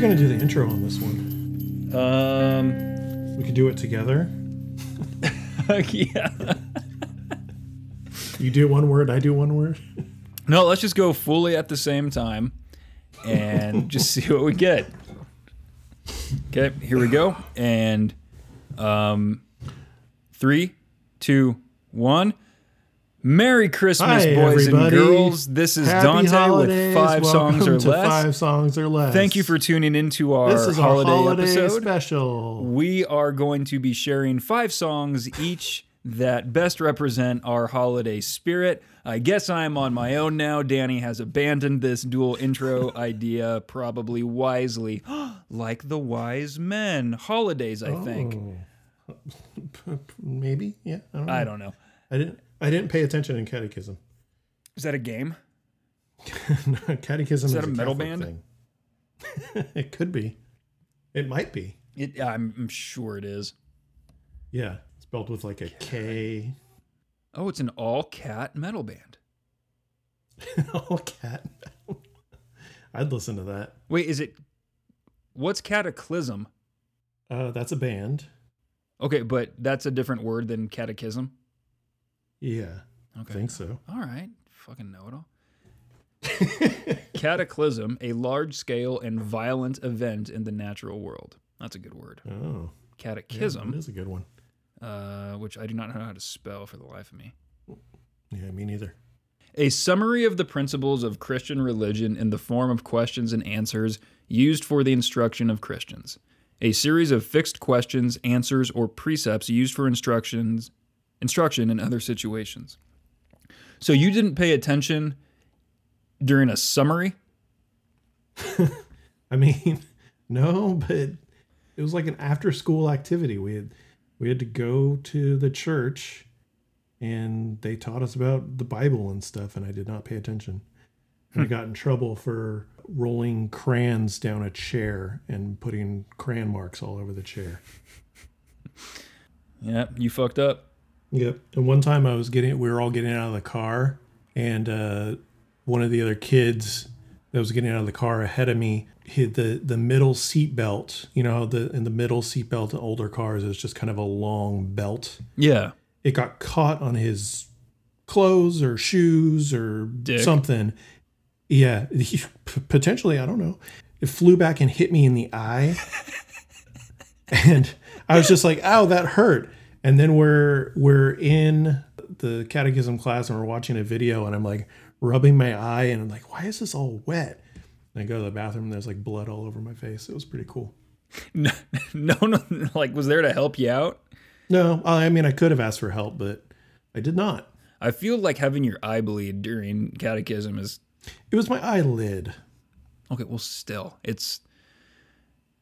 Who's gonna do the intro on this one? Um, We could do it together. yeah. You do one word, I do one word. No, let's just go fully at the same time and just see what we get. Okay, here we go. And um, three, two, one. Merry Christmas, Hi, boys everybody. and girls. This is Happy Dante holidays. with five Welcome songs or to less. Five songs or less. Thank you for tuning into our this is holiday, our holiday episode. special. We are going to be sharing five songs each that best represent our holiday spirit. I guess I'm on my own now. Danny has abandoned this dual intro idea, probably wisely, like the wise men. Holidays, I think. Oh. Maybe, yeah. I don't know. I don't know. I didn't. I didn't pay attention in catechism. Is that a game? catechism Is is, that a metal Catholic band? Thing. it could be. It might be. It, I'm, I'm sure it is. Yeah, spelled with like a K. Oh, it's an all cat metal band. All cat. I'd listen to that. Wait, is it. What's cataclysm? Uh, that's a band. Okay, but that's a different word than catechism. Yeah, Okay. I think so. All right. Fucking know it all. Cataclysm, a large scale and violent event in the natural world. That's a good word. Oh, yeah, Catechism, that is a good one. uh, which I do not know how to spell for the life of me. Yeah, me neither. A summary of the principles of Christian religion in the form of questions and answers used for the instruction of Christians. A series of fixed questions, answers, or precepts used for instructions, instruction in other situations. So you didn't pay attention during a summary? I mean, no, but it was like an after-school activity. We had we had to go to the church, and they taught us about the Bible and stuff, and I did not pay attention. I hmm. got in trouble for rolling crayons down a chair and putting crayon marks all over the chair. Yeah, you fucked up. Yep. And one time I was getting, we were all getting out of the car, and uh, one of the other kids that was getting out of the car ahead of me hit the the middle seat belt. You know, the in the middle seat belt in older cars is just kind of a long belt. Yeah. It got caught on his clothes or shoes or Dick. something. Yeah, he, potentially. I don't know. It flew back and hit me in the eye, and I was just like, "Ow, that hurt." And then we're we're in the catechism class and we're watching a video, and I'm like rubbing my eye, and I'm like, "Why is this all wet?" And I go to the bathroom, and there's like blood all over my face. It was pretty cool. No, no, no, like, was there to help you out? No, I mean I could have asked for help, but I did not. I feel like having your eye bleed during catechism is It was my eyelid. okay. Well, still, it's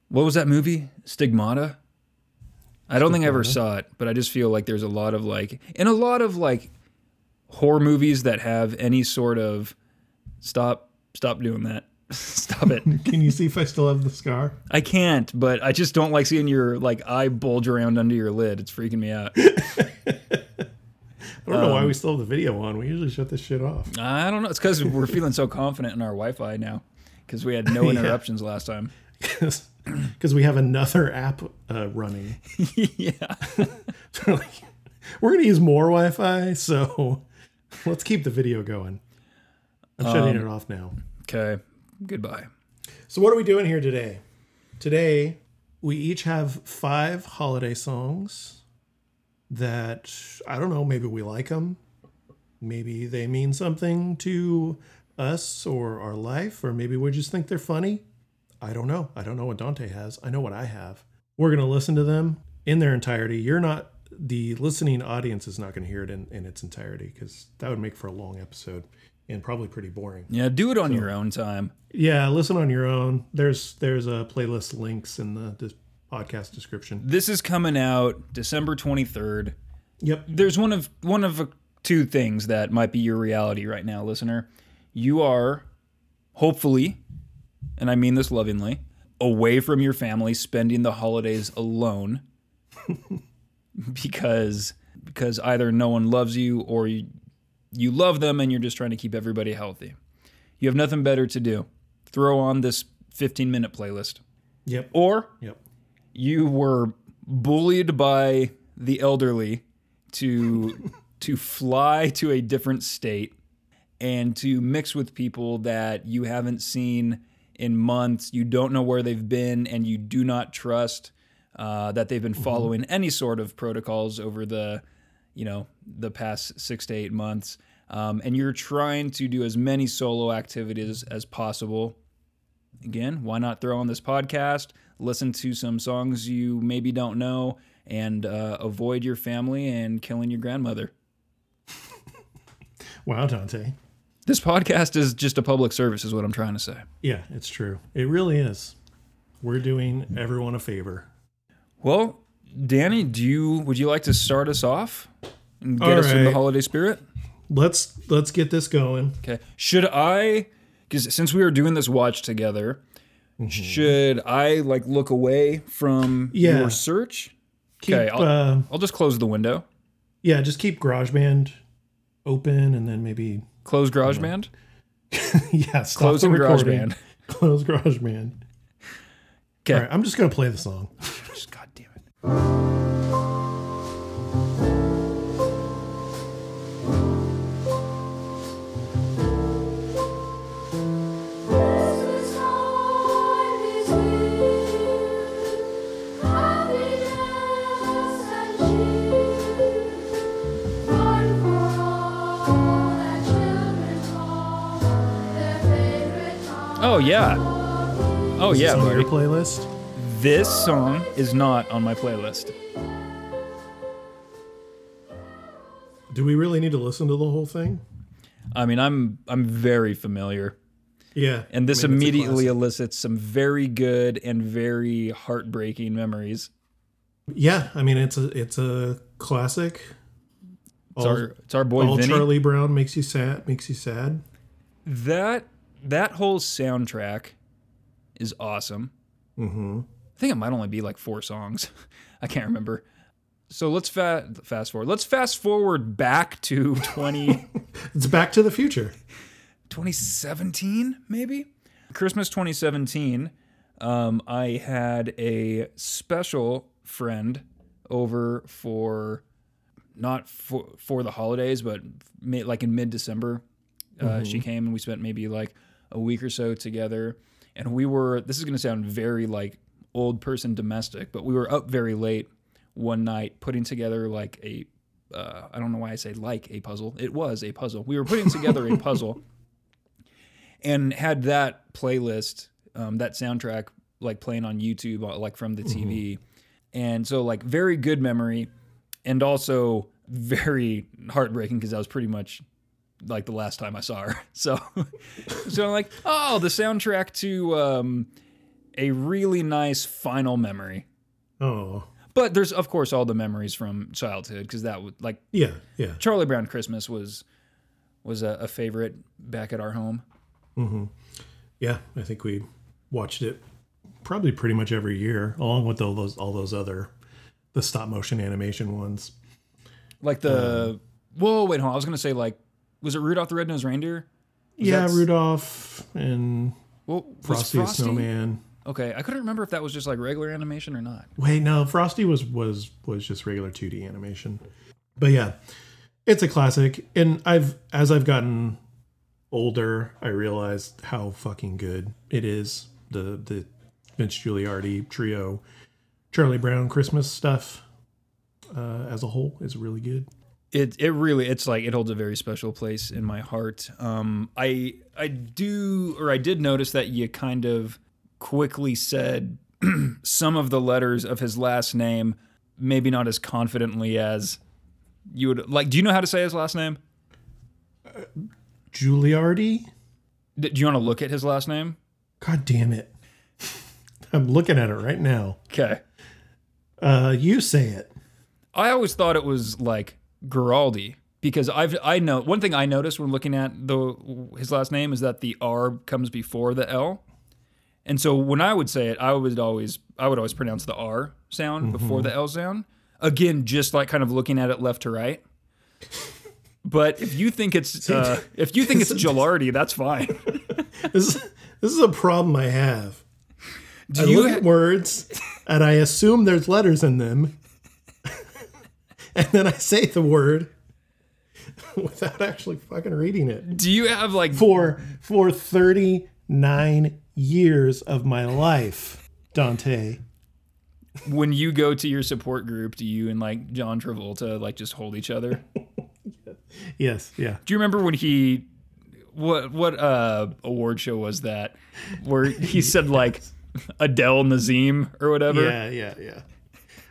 what was that movie? Stigmata. I don't think I ever saw it, but I just feel like there's a lot of like, in a lot of like horror movies that have any sort of stop, stop doing that, stop it. Can you see if I still have the scar? I can't, but I just don't like seeing your like eye bulge around under your lid. It's freaking me out. I don't know why Um, we still have the video on. We usually shut this shit off. I don't know. It's because we're feeling so confident in our Wi-Fi now because we had no Yeah. interruptions last time. Because we have another app uh, running. yeah. So, like, we're going to use more Wi Fi. So let's keep the video going. I'm shutting Um, it off now. Okay. Goodbye. So, what are we doing here today? Today, we each have five holiday songs that I don't know, maybe we like them. Maybe they mean something to us or our life, or maybe we just think they're funny. I don't know. I don't know what Dante has. I know what I have. We're going to listen to them in their entirety. You're not, the listening audience is not going to hear it in, in its entirety because that would make for a long episode and probably pretty boring. Yeah, do it on your own time. Yeah, listen on your own. There's there's a playlist links in the, podcast description. This is coming out December 23rd. Yep. There's one of one of two things that might be your reality right now, listener. You are hopefully, and I mean this lovingly, away from your family spending the holidays alone because because either no one loves you or you, you love them and you're just trying to keep everybody healthy. You have nothing better to do. Throw on this 15 minute playlist. Yep. Or Yep. you were bullied by the elderly to to fly to a different state and to mix with people that you haven't seen in months, you don't know where they've been, and you do not trust uh, that they've been following any sort of protocols over the you know the past six to eight months. Um, and you're trying to do as many solo activities as possible again, why not throw on this podcast, listen to some songs you maybe don't know, and uh, avoid your family and killing your grandmother? Wow, Dante. This podcast is just a public service, is what I'm trying to say. Yeah, it's true. It really is. We're doing everyone a favor. Well, Danny, do you would you like to start us off and get All us in the holiday spirit? Let's let's get this going. Okay. Should I? Because since we are doing this watch together, should I like look away from Yeah. your search? Keep, Okay, I'll- uh, I'll just close the window. yeah, just keep GarageBand open, and then maybe Close GarageBand. yeah, stop Closing the recording. GarageBand. Close GarageBand. Okay. All right, I'm just gonna play the song. Just God damn it. Oh yeah. Oh Is yeah, this on buddy. your playlist. This song is not on my playlist. Do we really need to listen to the whole thing? I mean, I'm I'm very familiar, Yeah, and this I mean, immediately elicits some very good and very heartbreaking memories. Yeah, I mean it's a it's a classic. It's All, our it's our boy all Vinny. Charlie Brown makes you sad. Makes you sad. That that whole soundtrack is awesome. Mm-hmm. I think it might only be like four songs. I can't remember. So let's fa- fast forward. Let's fast forward back to 20. It's Back to the Future. 2017 maybe christmas 2017 um, i had a special friend over for not for for the holidays but like in mid-december uh, she came and we spent maybe like a week or so together and we were this is going to sound very like old person domestic but we were up very late one night putting together like a uh, I don't know why I say like a puzzle. It was a puzzle. We were putting together a puzzle and had that playlist, um, that soundtrack, like playing on YouTube, uh, like from the TV. And so, like, very good memory and also very heartbreaking because that was pretty much like the last time I saw her. So, so I'm like, oh, the soundtrack to um, a really nice final memory. Oh, But there's, of course, all the memories from childhood because that would like yeah, yeah. Charlie Brown Christmas was was a, a favorite back at our home. Mm-hmm. Yeah, I think we watched it probably pretty much every year, along with all those all those other the stop motion animation ones. Like the whoa, wait, hold on. I was gonna say like, was it Rudolph the Red-Nosed Reindeer? yeah, that's- Rudolph and Well, Frosty, Frosty? the Snowman. Okay, I couldn't remember if that was just like regular animation or not. Wait, no, Frosty was was was just regular 2D animation. But yeah, it's a classic. And I've as I've gotten older, I realized how fucking good it is. The the Vince Giuliardi trio, Charlie Brown Christmas stuff uh, as a whole is really good. It it really it's like it holds a very special place in my heart. Um, I I do or I did notice that you kind of quickly said some of the letters of his last name, maybe not as confidently as you would like. Do you know how to say his last name? Giuliardi? D- Do you want to look at his last name? God damn it. I'm looking at it right now. Okay. Uh, you say it. I always thought it was like Giraldi because I've I know one thing I noticed when looking at the his last name is that the R comes before the L. And so when I would say it, I would always I would always pronounce the R sound before the L sound. Again, just like kind of looking at it left to right. But if you think it's uh, if you think it's Gilardi, that's fine. This is, this is a problem I have. Do I you look ha- at words and I assume there's letters in them. and then I say the word without actually fucking reading it. do you have like For for 39 years of my life, Dante. when you go to your support group, do you and like John Travolta like just hold each other? Yes, yeah. Do you remember when he what what uh award show was that where he said like Adele Nazim or whatever? Yeah, yeah, yeah.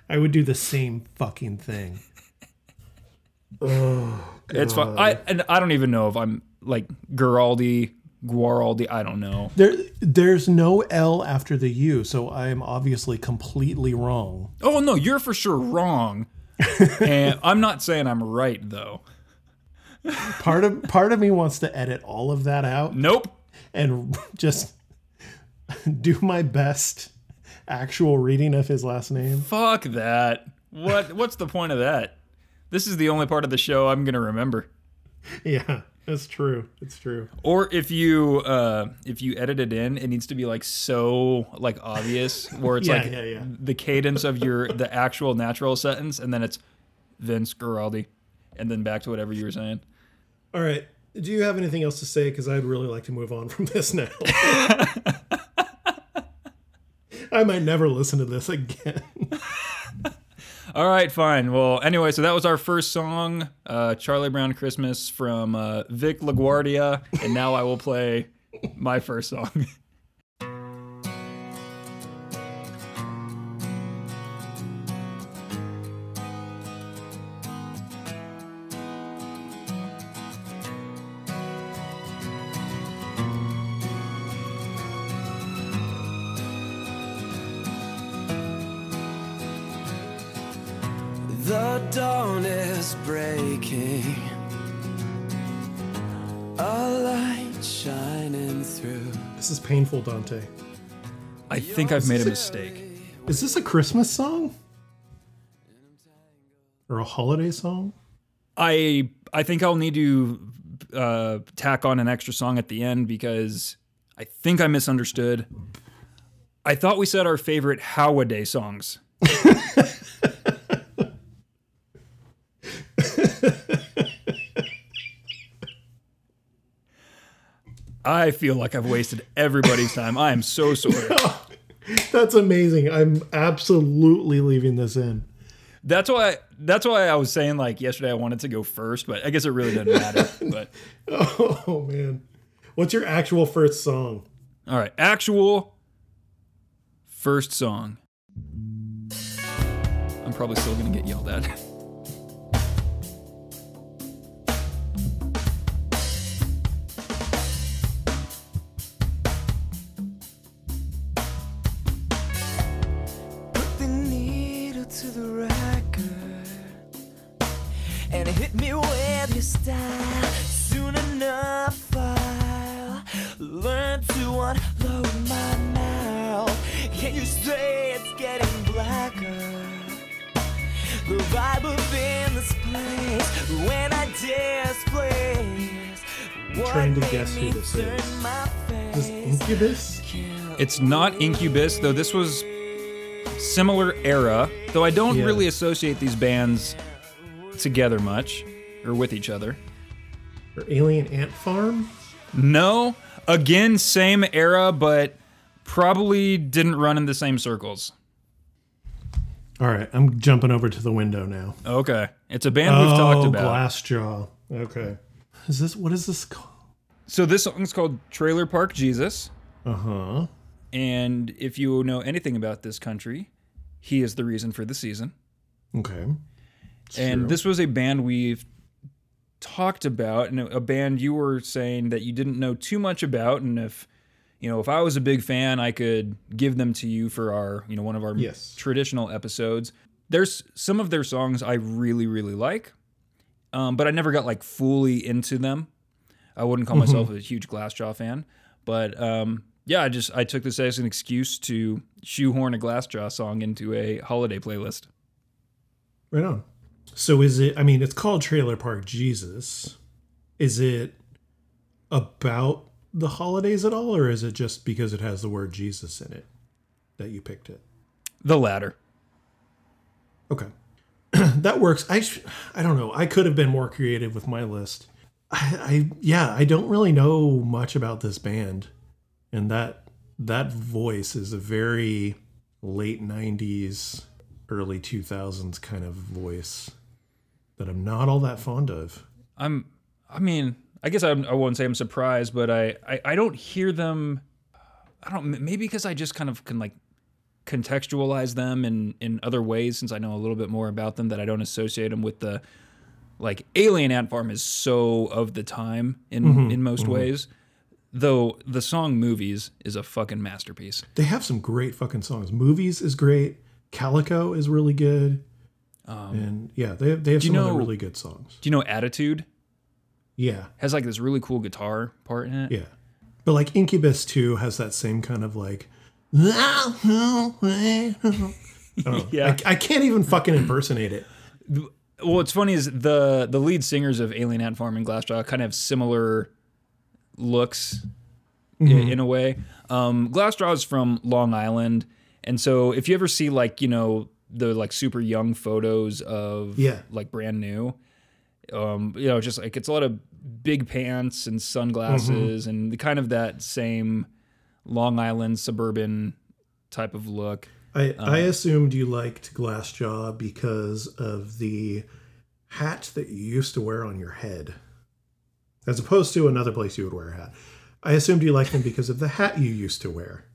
I would do the same fucking thing. Oh, It's fun. I and I don't even know if I'm like Giraldi, Guaraldi, I don't know. There, there's no L after the U, so I am obviously completely wrong. Oh no, you're for sure wrong. and I'm not saying I'm right though. Part of part of me wants to edit all of that out Nope. and just do my best actual reading of his last name. Fuck that. What what's the point of that? This is the only part of the show I'm gonna remember. Yeah, that's true. It's true. Or if you uh if you edit it in, it needs to be like so like obvious where it's Yeah, like yeah, yeah. the cadence of your the actual natural sentence and then it's Vince Guaraldi and then back to whatever you were saying. All right. Do you have anything else to say? Because I'd really like to move on from this now. I might never listen to this again. All right, fine. Well, anyway, so that was our first song, uh, Charlie Brown Christmas from uh, Vic LaGuardia, and now I will play my first song. breaking. A light shining through. This is painful, Dante. I think I've made a mistake. Is this a Christmas song? Or a holiday song? I I think I'll need to uh, tack on an extra song at the end because I think I misunderstood. I thought we said our favorite Howaday songs. I feel like I've wasted everybody's time. I am so sorry. That's amazing. I'm absolutely leaving this in. That's why that's why I was saying like yesterday I wanted to go first, but I guess it really doesn't matter. But Oh man. What's your actual first song? all right, actual first song. I'm probably still gonna get yelled at. It's not Incubus, though this was similar era, though I don't Yeah. really associate these bands together much or with each other. Or Alien Ant Farm? No, again, same era, but probably didn't run in the same circles. All right, I'm jumping over to the window now. Okay. It's a band we've talked Oh, about. Glassjaw. Okay. Is this what is this called? So this song's called Trailer Park Jesus. Uh huh. And if you know anything about this country, he is the reason for the season. Okay. It's and true. this was a band we've talked about, and a band you were saying that you didn't know too much about. And if you know, if I was a big fan, I could give them to you for our, you know, one of our Yes. traditional episodes. There's some of their songs I really, really like, um, but I never got like fully into them. I wouldn't call myself a huge Glassjaw fan, but um, yeah, I just I took this as an excuse to shoehorn a Glassjaw song into a holiday playlist. Right on. So is it? I mean, it's called Trailer Park Jesus. Is it about the holidays at all, or is it just because it has the word Jesus in it? that you picked it? The latter. Okay. that works. I sh- I don't know. I could have been more creative with my list. I, I yeah, I don't really know much about this band. And that that voice is a very late 90s early 2000s kind of voice that I'm not all that fond of. I'm. I mean, I guess I, I won't say I'm surprised, but I, I I don't hear them. I don't. Maybe because I just kind of can like contextualize them in in other ways since I know a little bit more about them that I don't associate them with the like Alien Ant Farm is so of the time in mm-hmm. in most mm-hmm. ways. Though the song "Movies" is a fucking masterpiece. They have some great fucking songs. Movies is great. Calico is really good. Um, and yeah, they have, they have some other know- really good songs. Do you know "Attitude"? Yeah. Has like this really cool guitar part in it. Yeah. But like Incubus too has that same kind of like I. Yeah. I, I can't even fucking impersonate it. Well, what's funny is the the lead singers of Alien Ant Farm and Glassjaw kind of have similar looks i- in, a way. Um, Glassjaw is from Long Island, and so if you ever see like you know the like super young photos of Yeah. like brand new, um, you know, just like it's a lot of big pants and sunglasses and the kind of that same Long Island suburban type of look. I, Uh-huh. I assumed you liked Glassjaw because of the hat that you used to wear on your head, as opposed to another place you would wear a hat. I assumed you liked them because of the hat you used to wear.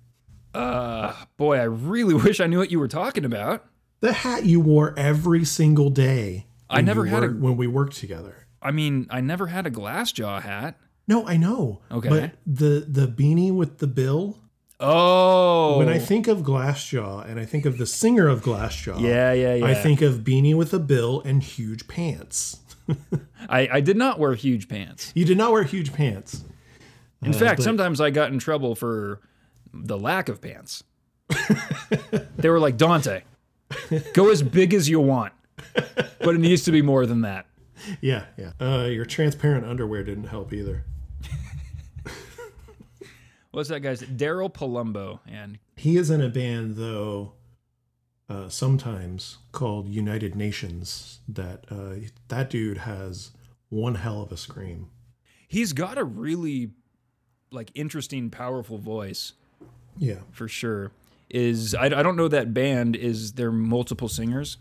Uh, boy, I really wish I knew what you were talking about. The hat you wore every single day. I never had a- when we worked together. I mean, I never had a glass jaw hat. No, I know. Okay. But the the beanie with the bill. Oh, When I think of Glassjaw and I think of the singer of Glassjaw, yeah, yeah, yeah. I think of beanie with a bill and huge pants. I, I did not wear huge pants. You did not wear huge pants. In fact, but- sometimes I got in trouble for the lack of pants. they were like Dante, go as big as you want, but it needs to be more than that. Yeah, yeah. Uh, your transparent underwear didn't help either. What's that guy's? Daryl Palumbo, and He is in a band though. Uh, sometimes called United Nations. That uh, that dude has one hell of a scream. he's got a really like interesting, powerful voice Yeah, for sure. Is I, I don't know that band. Is there multiple singers?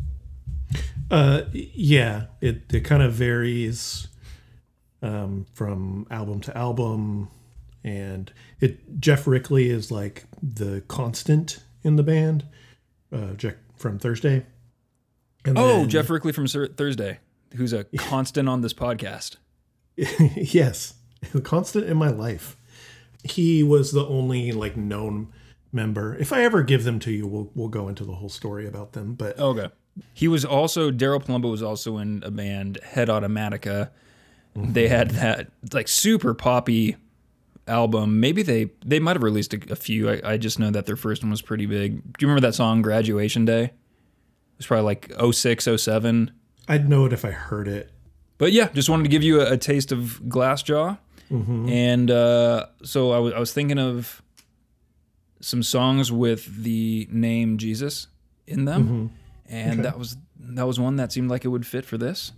uh, yeah. It it kind of varies um, from album to album, and it Geoff Rickly is like the constant in the band. Uh, Geoff from Thursday. And Oh, then- Geoff Rickly from Sir- Thursday, who's a constant on this podcast. yes, the constant in my life. He was the only like known member. If I ever give them to you, we'll we'll go into the whole story about them. But Okay. He was also Daryl Palumbo was also in a band Head Automatica. They had that like super poppy album. Maybe they they might have released a, a few. I, I just know that their first one was pretty big. Do you remember that song Graduation Day? It was probably like 06, 07. I'd know it if I heard it. But yeah, just wanted to give you a, a taste of Glassjaw. And uh, so I was I was thinking of some songs with the name Jesus in them, and that was that was one that seemed like it would fit for this.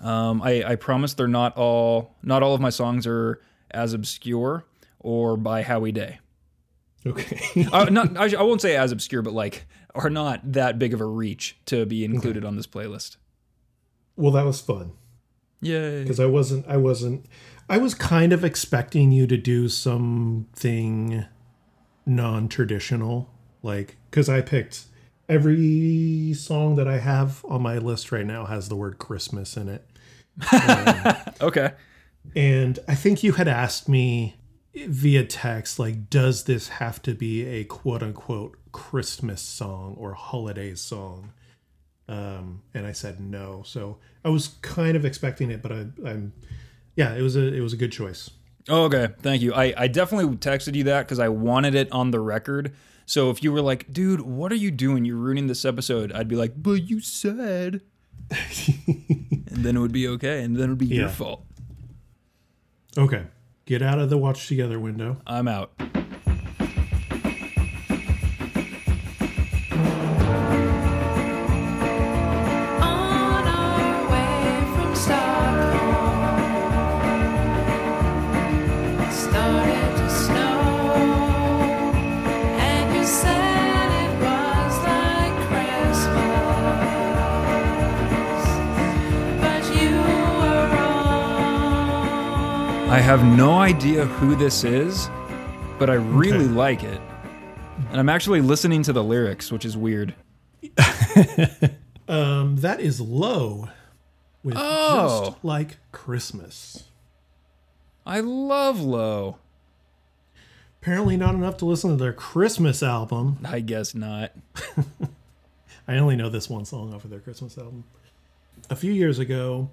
Um, I, I promise they're not all not all of my songs are as obscure or by Howie Day. Okay. uh, not I, I won't say as obscure, but like are not that big of a reach to be included on this playlist. well, that was fun Yay! because I wasn't. I wasn't. I was kind of expecting you to do something non-traditional, like because I picked every song that I have on my list right now has the word Christmas in it. Okay. And I think you had asked me via text, like, does this have to be a quote unquote Christmas song or holiday song? Um, and I said no. So I was kind of expecting it, but I, I'm, yeah, it was a it was a good choice. Oh, okay. Thank you. I, I definitely texted you that because I wanted it on the record. So if you were like, dude, what are you doing? You're ruining this episode. I'd be like, but you said. and then it would be okay. And then it would be your fault. Okay, get out of the watch together window. I'm out. No idea who this is, but I really Okay. like it. And I'm actually listening to the lyrics, which is weird. Um, that is low with Oh. just like Christmas. I love Low. Apparently not enough to listen to their Christmas album. I guess not. I only know this one song off of their Christmas album. A few years ago,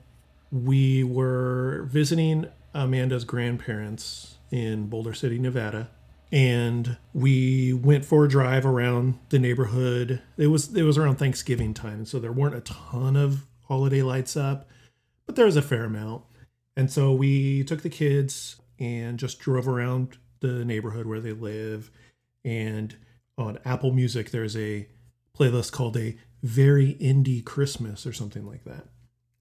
we were visiting Amanda's grandparents in Boulder City, Nevada, and we went for a drive around the neighborhood. It was it was around Thanksgiving time, so there weren't a ton of holiday lights up, but there was a fair amount. And so we took the kids and just drove around the neighborhood where they live. And on Apple Music, there's a playlist called a very indie Christmas or something like that.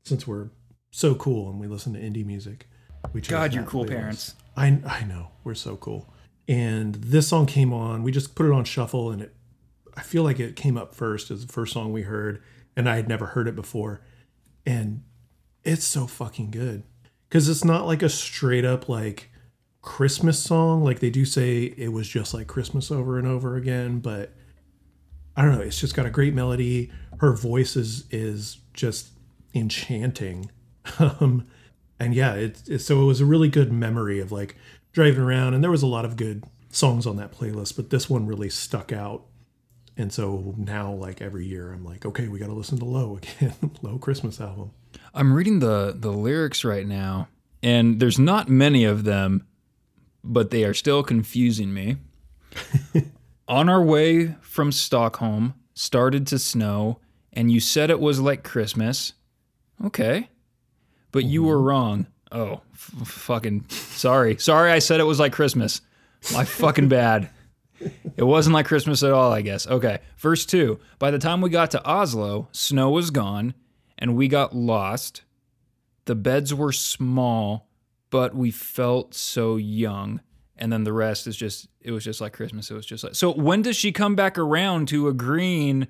Since we're so cool and we listen to indie music, we God, you're cool parents. I I know we're so cool. And this song came on. We just put it on shuffle, and it. I feel like it came up first as the first song we heard, and I had never heard it before, and it's so fucking good because it's not like a straight up like Christmas song. Like they do say it was just like Christmas over and over again, but I don't know. It's just got a great melody. Her voice is is just enchanting. Um, and yeah, it, it so it was a really good memory of like driving around, and there was a lot of good songs on that playlist, but this one really stuck out. And so now, like every year, I'm like, okay, we got to listen to Low again, Low Christmas album. I'm reading the the lyrics right now, and there's not many of them, but they are still confusing me. On our way from Stockholm, started to snow, and you said it was like Christmas. Okay, but you were mm-hmm. wrong. Oh, f- fucking sorry, sorry. I said it was like Christmas. My fucking bad. It wasn't like Christmas at all, I guess. Okay. Verse 2. By the time we got to Oslo, snow was gone and we got lost. The beds were small, but we felt so young. And then the rest is just, it was just like Christmas. It was just like, so when does she come back around to agreeing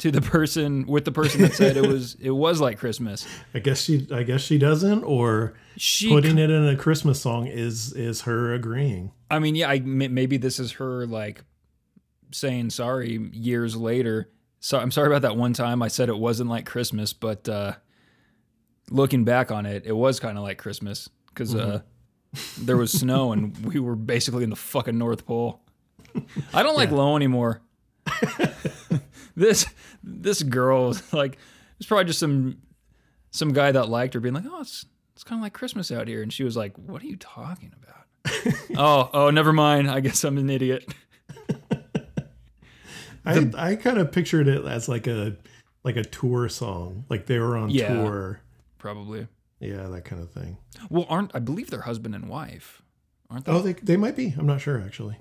to the person, with the person that said it was, it was like Christmas? I guess she, I guess she doesn't, or She, putting it in a Christmas song is is her agreeing. I mean, yeah, I, maybe this is her like saying sorry years later. So I'm sorry about that one time I said it wasn't like Christmas, but uh, looking back on it, it was kind of like Christmas because uh, there was snow and we were basically in the fucking North Pole. I don't like low anymore. this this girl like it's probably just some some guy that liked her being like, oh, it's it's kind of like Christmas out here, and she was like, what are you talking about? oh, oh, never mind. I guess I'm an idiot. I I kind of pictured it as like a like a tour song, like they were on Yeah. tour, Probably. yeah, that kind of thing. Well, aren't I believe they're husband and wife, aren't they? Oh, they they might be. I'm not sure actually.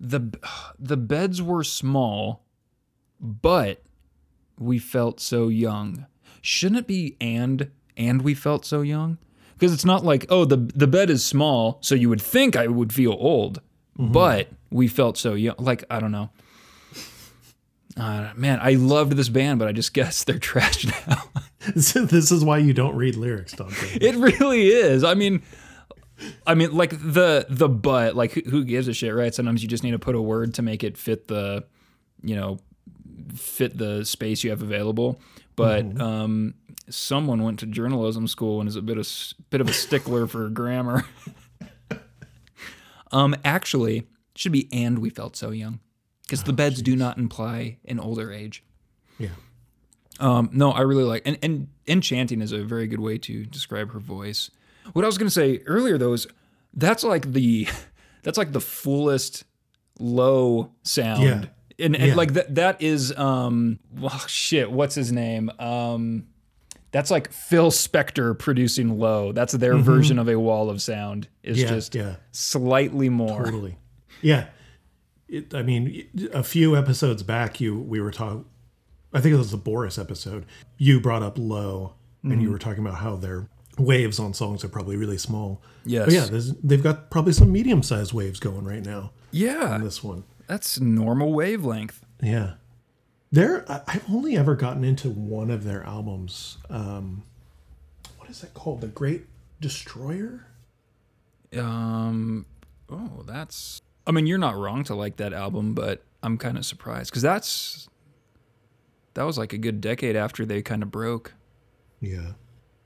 The the beds were small, but we felt so young. Shouldn't it be and and we felt so young? Because it's not like oh the the bed is small, so you would think I would feel old, but we felt so young. Like I don't know. Uh, man, I loved this band, but I just guess they're trash now. this is why you don't read lyrics, Dante. It really is. I mean, I mean, like the the but, like who, who gives a shit, right? Sometimes you just need to put a word to make it fit the, you know, fit the space you have available. But um, someone went to journalism school and is a bit of bit of a stickler for grammar. um, actually, it should be and we felt so young because the beds do not imply an older age. yeah. Um, no, I really like and, and enchanting is a very good way to describe her voice. What I was gonna say earlier though is that's like the that's like the fullest low sound. Yeah. And, and Yeah. like that that is um well shit, what's his name? Um that's like Phil Spector producing low. That's their version of a wall of sound. Is Mm-hmm. Yeah, just yeah. slightly more. Totally. Yeah. It, I mean, a few episodes back, you we were talking. I think it was the Boris episode. You brought up low, and Mm-hmm. you were talking about how their waves on songs are probably really small. Yes. But yeah, they've got probably some medium-sized waves going right now. Yeah. on this one. That's normal wavelength. Yeah. They're, I- I've only ever gotten into one of their albums. Um, what is that called? The Great Destroyer? Um, oh, that's. I mean, you're not wrong to like that album, but I'm kind of surprised because that's that was like a good decade after they kind of broke. Yeah.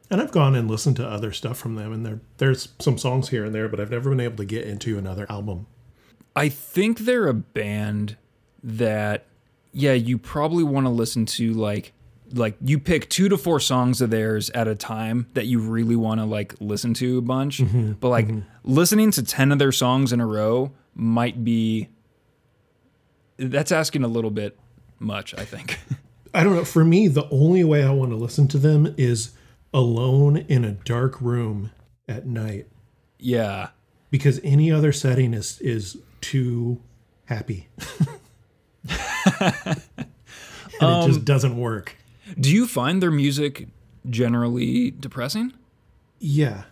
And I've gone and listened to other stuff from them, and there there's some songs here and there, but I've never been able to get into another album. I think they're a band that, yeah, you probably want to listen to like, like you pick two to four songs of theirs at a time that you really want to like listen to a bunch. Mm-hmm. But like mm-hmm. listening to ten of their songs in a row might be. That's asking a little bit much, I think. I don't know. For me, the only way I want to listen to them is alone in a dark room at night, yeah. because any other setting is is too happy. and it just doesn't work. Do you find their music generally depressing? Yeah.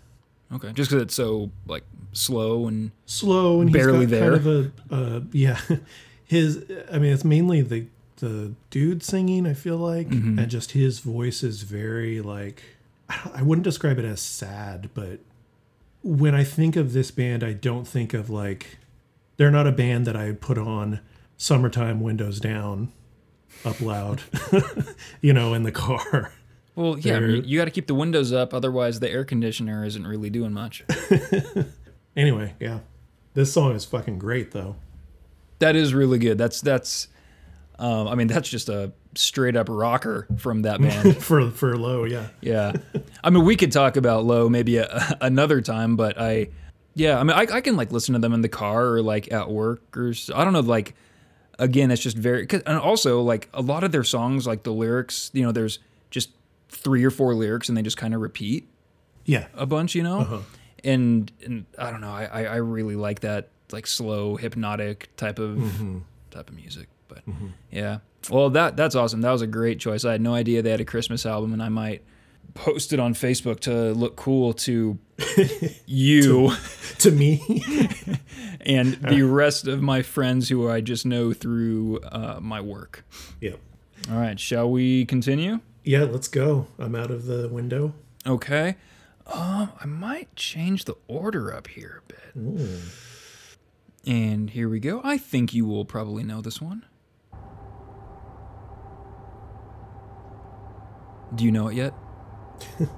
Okay, just because it's so like slow and slow and Barely there. kind of a uh, yeah his i mean it's mainly the the dude singing i feel like Mm-hmm. and just his voice is very like i wouldn't describe it as sad but when i think of this band i don't think of like they're not a band that i put on summertime windows down up loud you know in the car well, yeah, I mean, you got to keep the windows up, otherwise the air conditioner isn't really doing much. anyway yeah this song is fucking great though that is really good. That's that's, um, I mean, that's just a straight up rocker from that band. for for low yeah yeah, I mean, we could talk about Low maybe a, another time, but I, yeah, I mean, I, I can like listen to them in the car or like at work or I don't know, like again, it's just very 'cause- and also like a lot of their songs, like the lyrics, you know, there's just three or four lyrics and they just kind of repeat yeah a bunch, you know, Uh-huh. and and I don't know, I I I really like that like slow hypnotic type of Mm-hmm. type of music, but yeah, well that that's awesome. That was a great choice. I had no idea they had a Christmas album, and I might post it on Facebook to look cool to you to me and the rest of my friends who I just know through uh, my work. yep All right, shall we continue? Yeah, let's go. I'm out of the window. Okay. Um, I might change the order up here a bit. And here we go. I think you will probably know this one. Do you know it yet?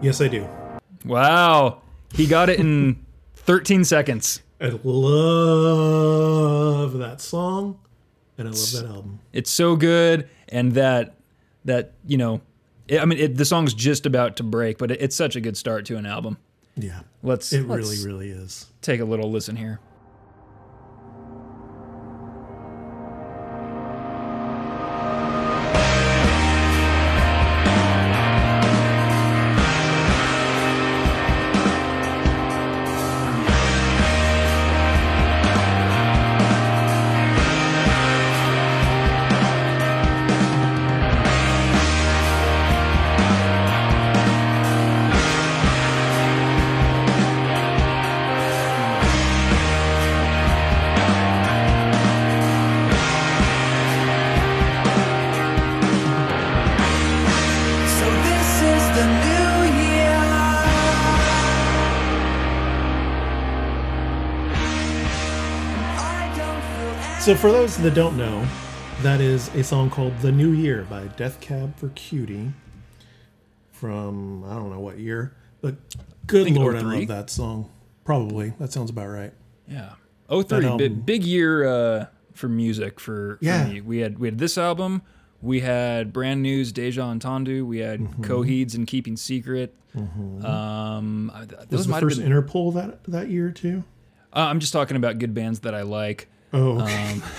Yes, I do. Wow. He got it in 13 seconds. I love that song, and I love that album. It's so good and that that, you know, it, I mean it, the song's just about to break, but it, it's such a good start to an album. Yeah, Let's it let's really, really is. take a little listen here. So, for those that don't know, that is a song called "The New Year" by Death Cab for Cutie. From I don't know what year, but good think lord, I love that song. Probably that sounds about right. Yeah. Oh three, That big, big year uh, for music for, for Yeah. me. We had we had this album. We had Brand New's, Deja Entendu. We had Mm-hmm. Coheeds and Keeping Secret. Um, I- th- Was those the first been. Interpol that that year too? uh, I'm just talking about good bands that I like. Oh, okay.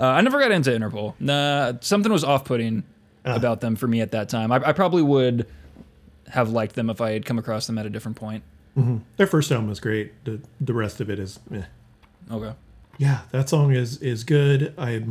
Uh, I never got into Interpol. Nah, something was off-putting Ah. about them for me at that time. I, I probably would have liked them if I had come across them at a different point. their first album was great. The the rest of it is. Eh. Okay. Yeah, that song is is good. I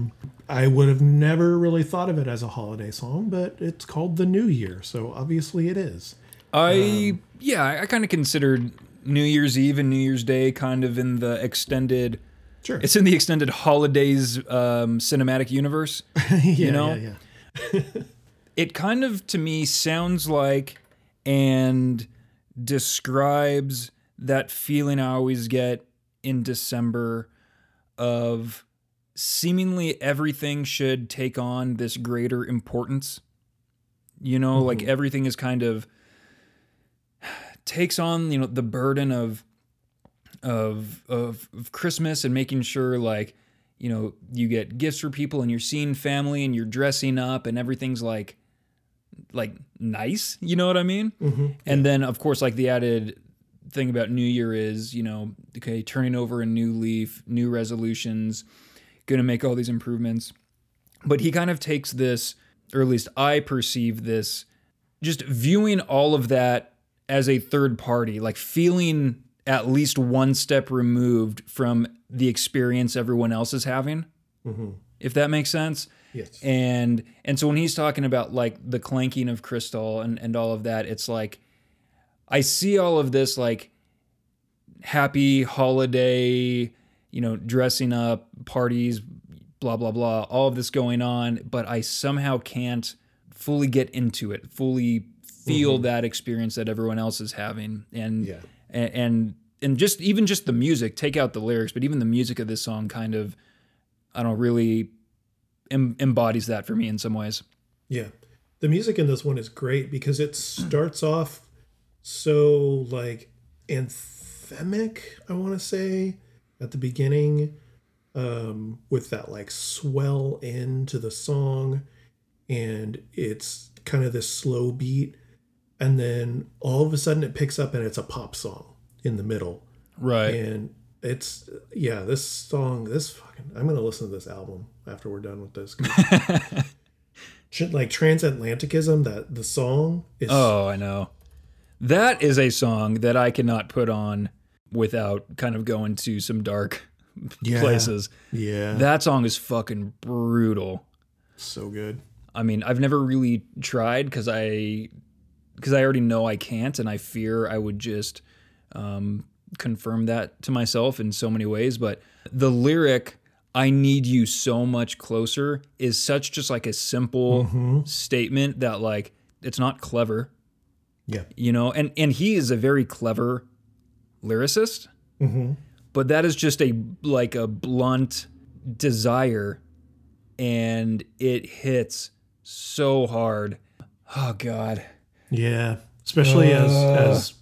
I would have never really thought of it as a holiday song, but it's called the New Year, so obviously it is. I Um, yeah, I, I kind of considered New Year's Eve and New Year's Day kind of in the extended. Sure. It's in the extended holidays um, cinematic universe. yeah, know? yeah, it kind of to me sounds like and describes that feeling I always get in December of seemingly everything should take on this greater importance. You know, like everything is kind of takes on, you know, the burden of of of, of Christmas and making sure like you know you get gifts for people and you're seeing family and you're dressing up and everything's like like nice you know what i mean? Mm-hmm. And then of course like the added thing about new year is you know okay turning over a new leaf new resolutions gonna make all these improvements. But he kind of takes this or at least i perceive this just viewing all of that as a third party, like feeling at least one step removed from the experience everyone else is having. Mm-hmm. If that makes sense. Yes. And and so when he's talking about like the clanking of crystal and and all of that, it's like I see all of this like happy holiday, you know, dressing up, parties, blah blah blah, all of this going on, but I somehow can't fully get into it, fully feel mm-hmm. that experience that everyone else is having, and Yeah. and and and just even just the music, take out the lyrics, but even the music of this song kind of, I don't know, really em- embodies that for me in some ways. Yeah. The music in this one is great because it starts off so like anthemic, I want to say, at the beginning, um, with that like swell end to the song. And it's kind of this slow beat. And then all of a sudden it picks up and it's a pop song in the middle. Right. And it's, yeah, this song, this fucking, I'm going to listen to this album after we're done with this. Like transatlanticism that the song is Oh, I know. That is a song that I cannot put on without kind of going to some dark Yeah. places. yeah That song is fucking brutal. so good I mean, I've never really tried because I because I already know I can't, and I fear I would just um, confirm that to myself in so many ways. But the lyric "I need you so much closer" is such just like a simple mm-hmm. statement that like it's not clever, yeah you know. And and he is a very clever lyricist, mm-hmm. but that is just a like a blunt desire and it hits so hard. Oh god. yeah especially as uh. as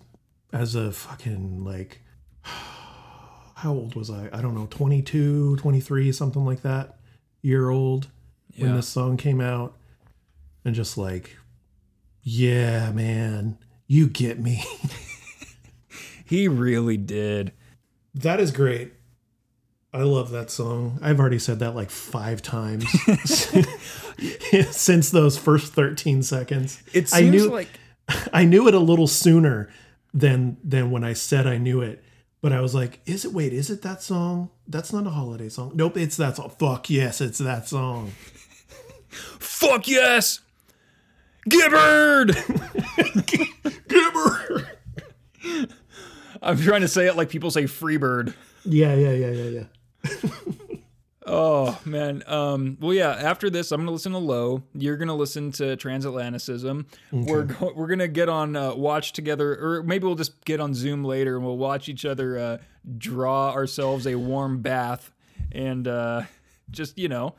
as a fucking like how old was i i don't know 22 23 something like that year old when Yeah. this song came out and just like yeah man you get me He really did. That is great. I love that song. I've already said that like five times since those first 13 seconds. It I seems knew like I knew it a little sooner than than when I said I knew it. But I was like, is it wait, is it that song? That's not a holiday song. Nope, it's that song. Fuck yes, it's that song. fuck yes. Gibbard. Gibber. I'm trying to say it like people say Freebird. Yeah, yeah, yeah, yeah, yeah. Oh man. Um, well, yeah. After this, I'm gonna listen to Low. You're gonna listen to Transatlanticism. We're go- we're gonna get on uh, watch together, or maybe we'll just get on Zoom later and we'll watch each other uh, draw ourselves a warm bath and uh, just you know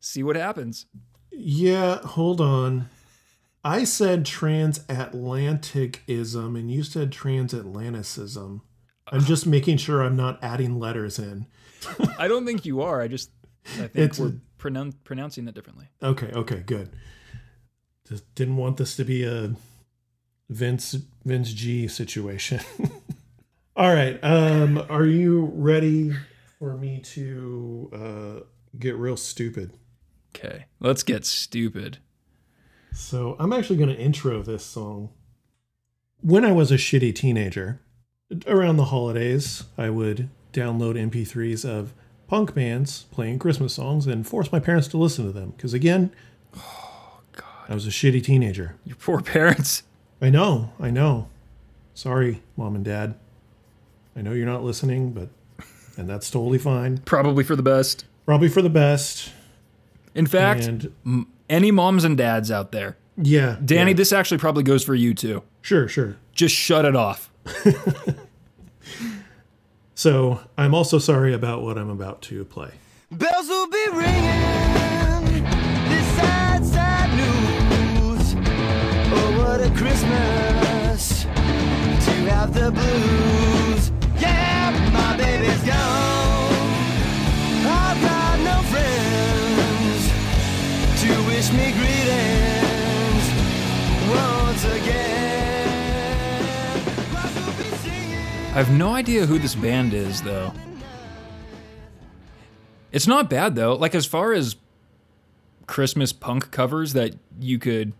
see what happens. Yeah, hold on. I said transatlanticism and you said transatlanticism. I'm just making sure I'm not adding letters in. I don't think you are. I just I think It's- we're pronoun- pronouncing it differently. Okay, okay, good. Just didn't want this to be a Vince Vince G situation. All right. Um are you ready for me to uh get real stupid? Okay, let's get stupid. So I'm actually going to intro this song. When I was a shitty teenager, around the holidays, I would download MP3s of punk bands playing Christmas songs and force my parents to listen to them. Because again, oh, God. I was a shitty teenager. Your poor parents. I know, I know. Sorry, mom and dad. I know you're not listening, but, and that's totally fine. Probably for the best. Probably for the best. In fact, And m- Any moms and dads out there? Yeah. Danny, yeah. this actually probably goes for you too. Sure, sure. Just shut it off. So I'm also sorry about what I'm about to play. Bells will be ringing. This sad, sad news. Oh, what a Christmas to have the blues. Yeah, my baby's gone. I've got no friends to wish me greetings I have no idea who this band is, though. It's not bad, though. Like, as far as Christmas punk covers that you could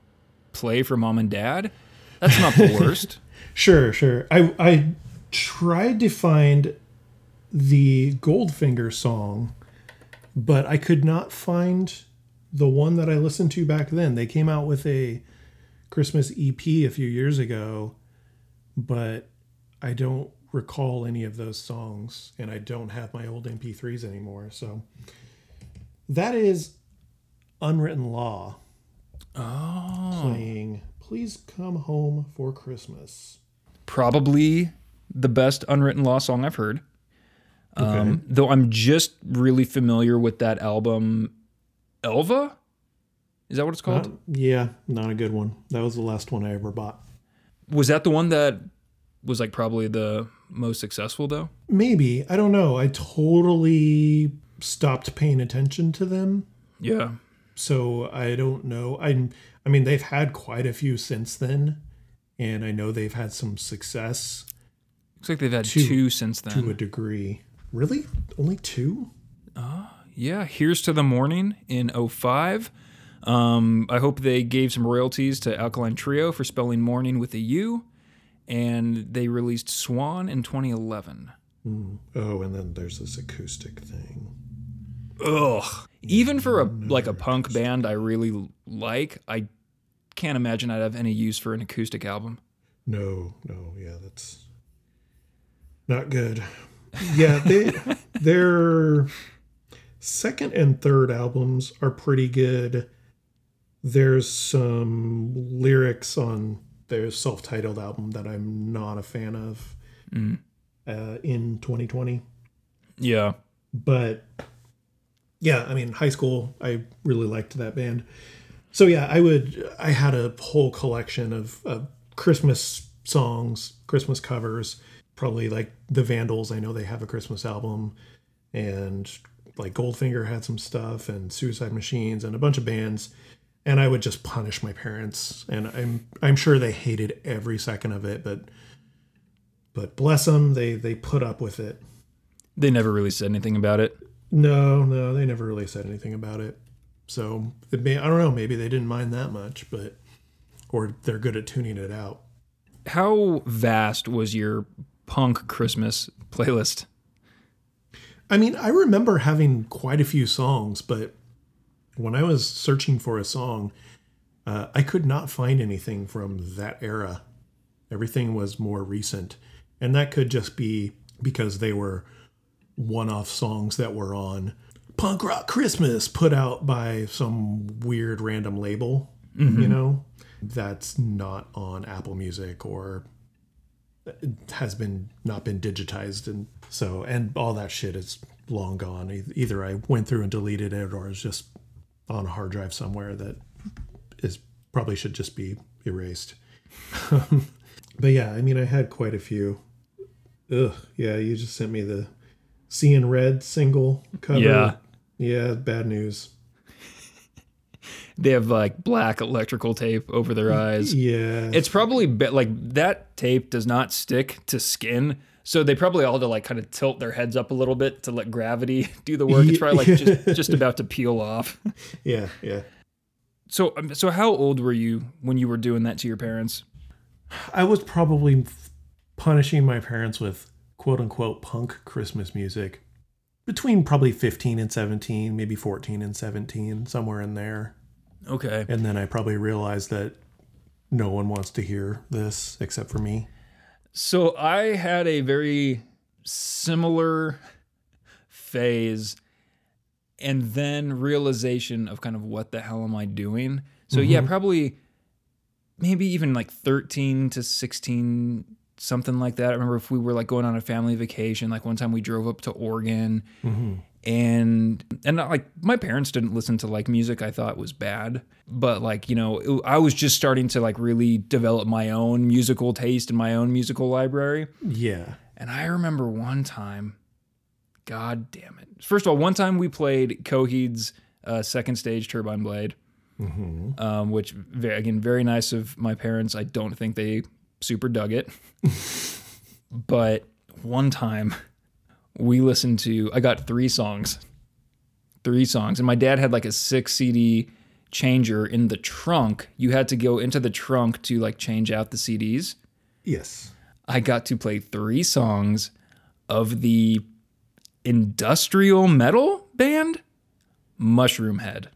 play for mom and dad, that's not the worst. Sure, sure. I I tried to find the Goldfinger song, but I could not find the one that I listened to back then. They came out with a Christmas EP a few years ago, but I don't recall any of those songs and I don't have my old MP3s anymore. So that is Unwritten Law. Oh. Playing Please Come Home for Christmas. Probably the best unwritten law song I've heard. Um, though I'm just really familiar with that album, Elva. Is that what it's called? Uh, yeah, not a good one. That was the last one I ever bought. was that the one that was like probably the most successful though? Maybe. I don't know. I totally stopped paying attention to them. Yeah. So I don't know. I I mean they've had quite a few since then and I know they've had some success Looks like they've had Two- two, since then. to a degree. Really? Only two? Yeah, here's to the mourning in 05. Um, I hope they gave some royalties to Alkaline Trio for spelling morning with a U. And they released Swan in 2011. Mm. Oh, and then there's this acoustic thing. Ugh. Even for a like a punk band I really like, I can't imagine I'd have any use for an acoustic album. No, no, yeah, that's not good. Yeah, they their second and third albums are pretty good. There's some lyrics on their self-titled album that I'm not a fan of uh, in 2020. Yeah. But yeah, I mean, high school, I really liked that band. So yeah, I would. I had a whole collection of, of Christmas songs, Christmas covers. Probably like the Vandals. I know they have a Christmas album, and like Goldfinger had some stuff, and Suicide Machines, and a bunch of bands. And I would just punish my parents, and I'm I'm sure they hated every second of it, but but bless them, they they put up with it. They never really said anything about it. No, no, they never really said anything about it. So it may, I don't know. Maybe they didn't mind that much, but or they're good at tuning it out. How vast was your punk Christmas playlist? I mean, I remember having quite a few songs, but when I was searching for a song, uh, I could not find anything from that era. Everything was more recent, and that could just be because they were one-off songs that were on punk rock christmas put out by some weird random label you know? That's not on apple music or has been not been digitized. And so and all that shit is long gone. Either i went through and deleted it or it's just on a hard drive somewhere that is probably should just be erased but yeah i mean i had quite a few ugh yeah you just sent me the seeing red single cover Yeah. yeah bad news They have like black electrical tape over their eyes. yeah It's probably be- like that tape does not stick to skin. So they probably all had to like kind of tilt their heads up a little bit to let gravity do the work. It's probably like just, just about to peel off. yeah yeah So um, so how old were you when you were doing that to your parents? I was probably punishing my parents with quote unquote punk Christmas music between probably 15 and 17, maybe 14 and 17, somewhere in there. Okay. And then I probably realized that no one wants to hear this except for me. So I had a very similar phase and then realization of kind of what the hell am I doing? So yeah, mm-hmm. probably maybe even like 13 to 16 something like that. I remember if we were like going on a family vacation, like one time we drove up to Oregon mm-hmm. And and not like my parents didn't listen to like music I thought was bad, but like, you know, it- I was just starting to like really develop my own musical taste and my own musical library. Yeah. And I remember one time, God damn it. First of all, one time we played Coheed's uh, second stage Turbine Blade, um, which, very, again, very nice of my parents. I don't think they super dug it. but one time we listened to, I got three songs. Three songs. And my dad had like a six CD changer in the trunk. You had to go into the trunk to like change out the CDs. Yes. I got to play three songs of the industrial metal band Mushroomhead.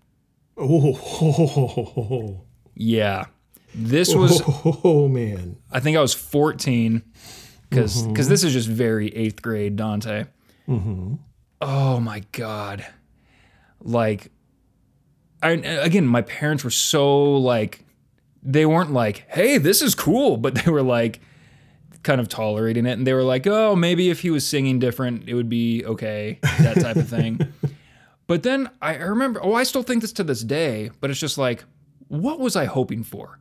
Oh. Yeah. This was oh, oh, man. I think I was 14 because mm-hmm. this is just very eighth grade Dante. Mm-hmm. Oh my god! Like, I again, my parents were so like, they weren't like, "Hey, this is cool," but they were like, kind of tolerating it, and they were like, "Oh, maybe if he was singing different, it would be okay," that type of thing. But then I remember, oh, I still think this to this day, but it's just like, what was I hoping for?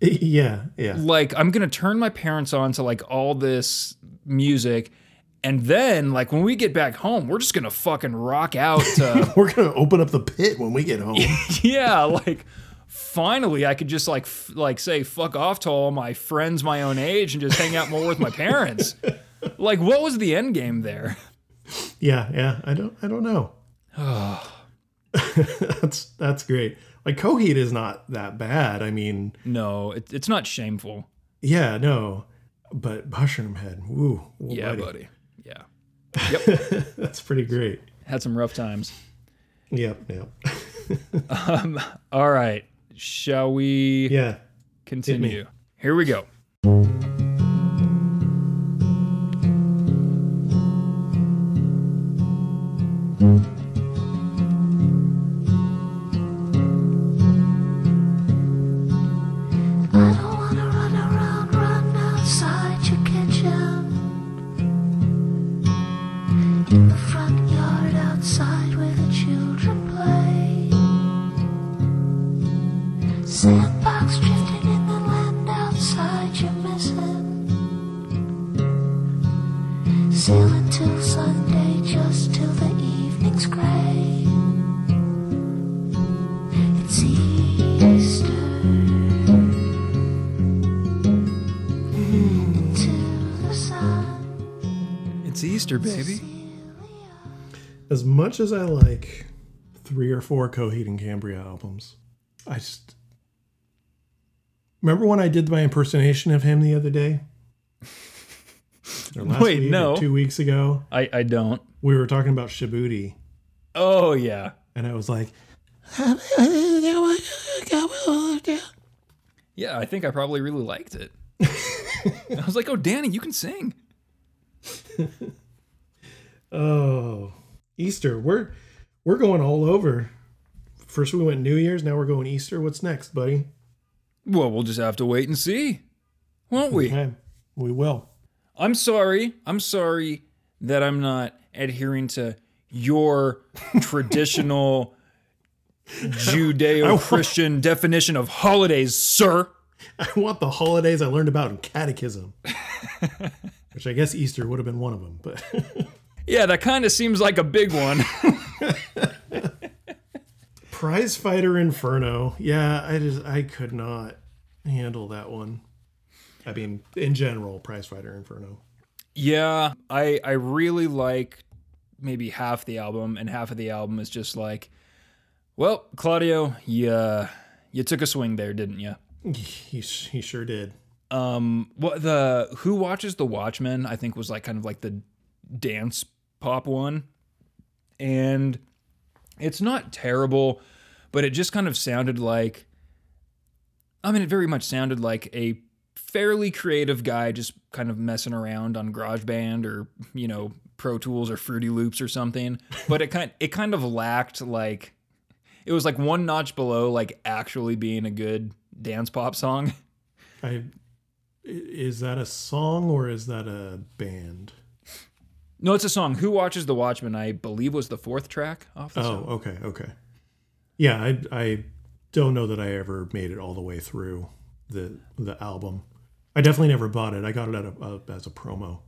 Yeah. Yeah. like I'm gonna turn my parents on to like all this music, and then like when we get back home, we're just gonna fucking rock out. To, We're going to open up the pit when we get home. yeah, like finally I could just like f- like say fuck off to all my friends my own age and just hang out more with my parents. like what was the end game there? Yeah, yeah. I don't I don't know. that's that's great. Like Coheed is not that bad. I mean, No, it, it's not shameful. yeah, no. But Mushroomhead, woo. woo, Yeah, buddy. buddy. Yeah, That's pretty great. had some rough times. Yep, yep. Um, all right, shall we Yeah. continue? Here we go. I much as I like three or four Coheed and Cambria albums, I just remember when I did my impersonation of him the other day. Or last Wait, no. two weeks ago, I, I don't. we were talking about Shabutie, Oh yeah. and I was like, Yeah, I think I probably really liked it. I was like, "Oh, Danny, you can sing." "Oh, Easter, we're we're going all over." First we went New Year's, now we're going Easter. What's next, buddy? Well, we'll just have to wait and see, won't we? Okay, we will. I'm sorry. I'm sorry that I'm not adhering to your traditional Judeo-Christian definition of holidays, sir. I want the holidays I learned about in catechism. Which I guess Easter would have been one of them, but Yeah, that kind of seems like a big one. Prize Fighter Inferno. Yeah, I just I could not handle that one. I mean, in general, Prize Fighter Inferno. Yeah, I I really like maybe half the album, and half of the album is just like, well, Claudio, you uh, you took a swing there, didn't you? He he sure did. Um, what the Who Watches the Watchmen? I think was like kind of like the dance pop one, and it's not terrible, but it just kind of sounded like. I mean, it very much sounded like a fairly creative guy just kind of messing around on GarageBand or you know Pro Tools or Fruity Loops or something. But it kind it kind of lacked like it was like one notch below like actually being a good dance pop song. I i- is that a song or is that a band? No, it's a song. Who Watches the Watchmen? I believe was the fourth track off the Oh, song. okay, okay. Yeah, I I don't know that I ever made it all the way through the the album. I definitely never bought it. I got it at a, uh, as a promo.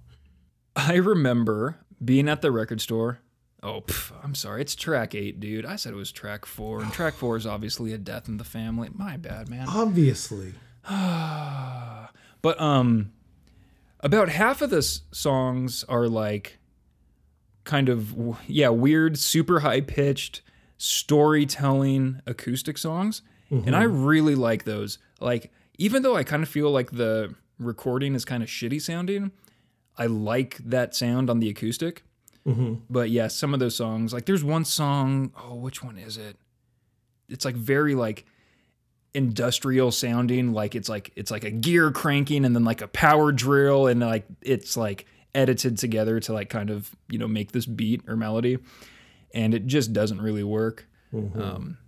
I remember being at the record store. Oh, pff, I'm sorry. It's track eight, dude. I said it was track four, and track four is obviously a death in the family. My bad, man. Obviously. But um, about half of the s- songs are like kind of yeah weird, super high pitched storytelling acoustic songs, and I mm-hmm. really like those. Like even though I kind of feel like the recording is kind of shitty sounding, I like that sound on the acoustic. Mm-hmm. But yeah, some of those songs, like there's one song. Oh, which one is it? It's like very like industrial sounding like it's like it's like a gear cranking and then like a power drill and like it's like edited together to like kind of you know make this beat or melody and it just doesn't really work. Um,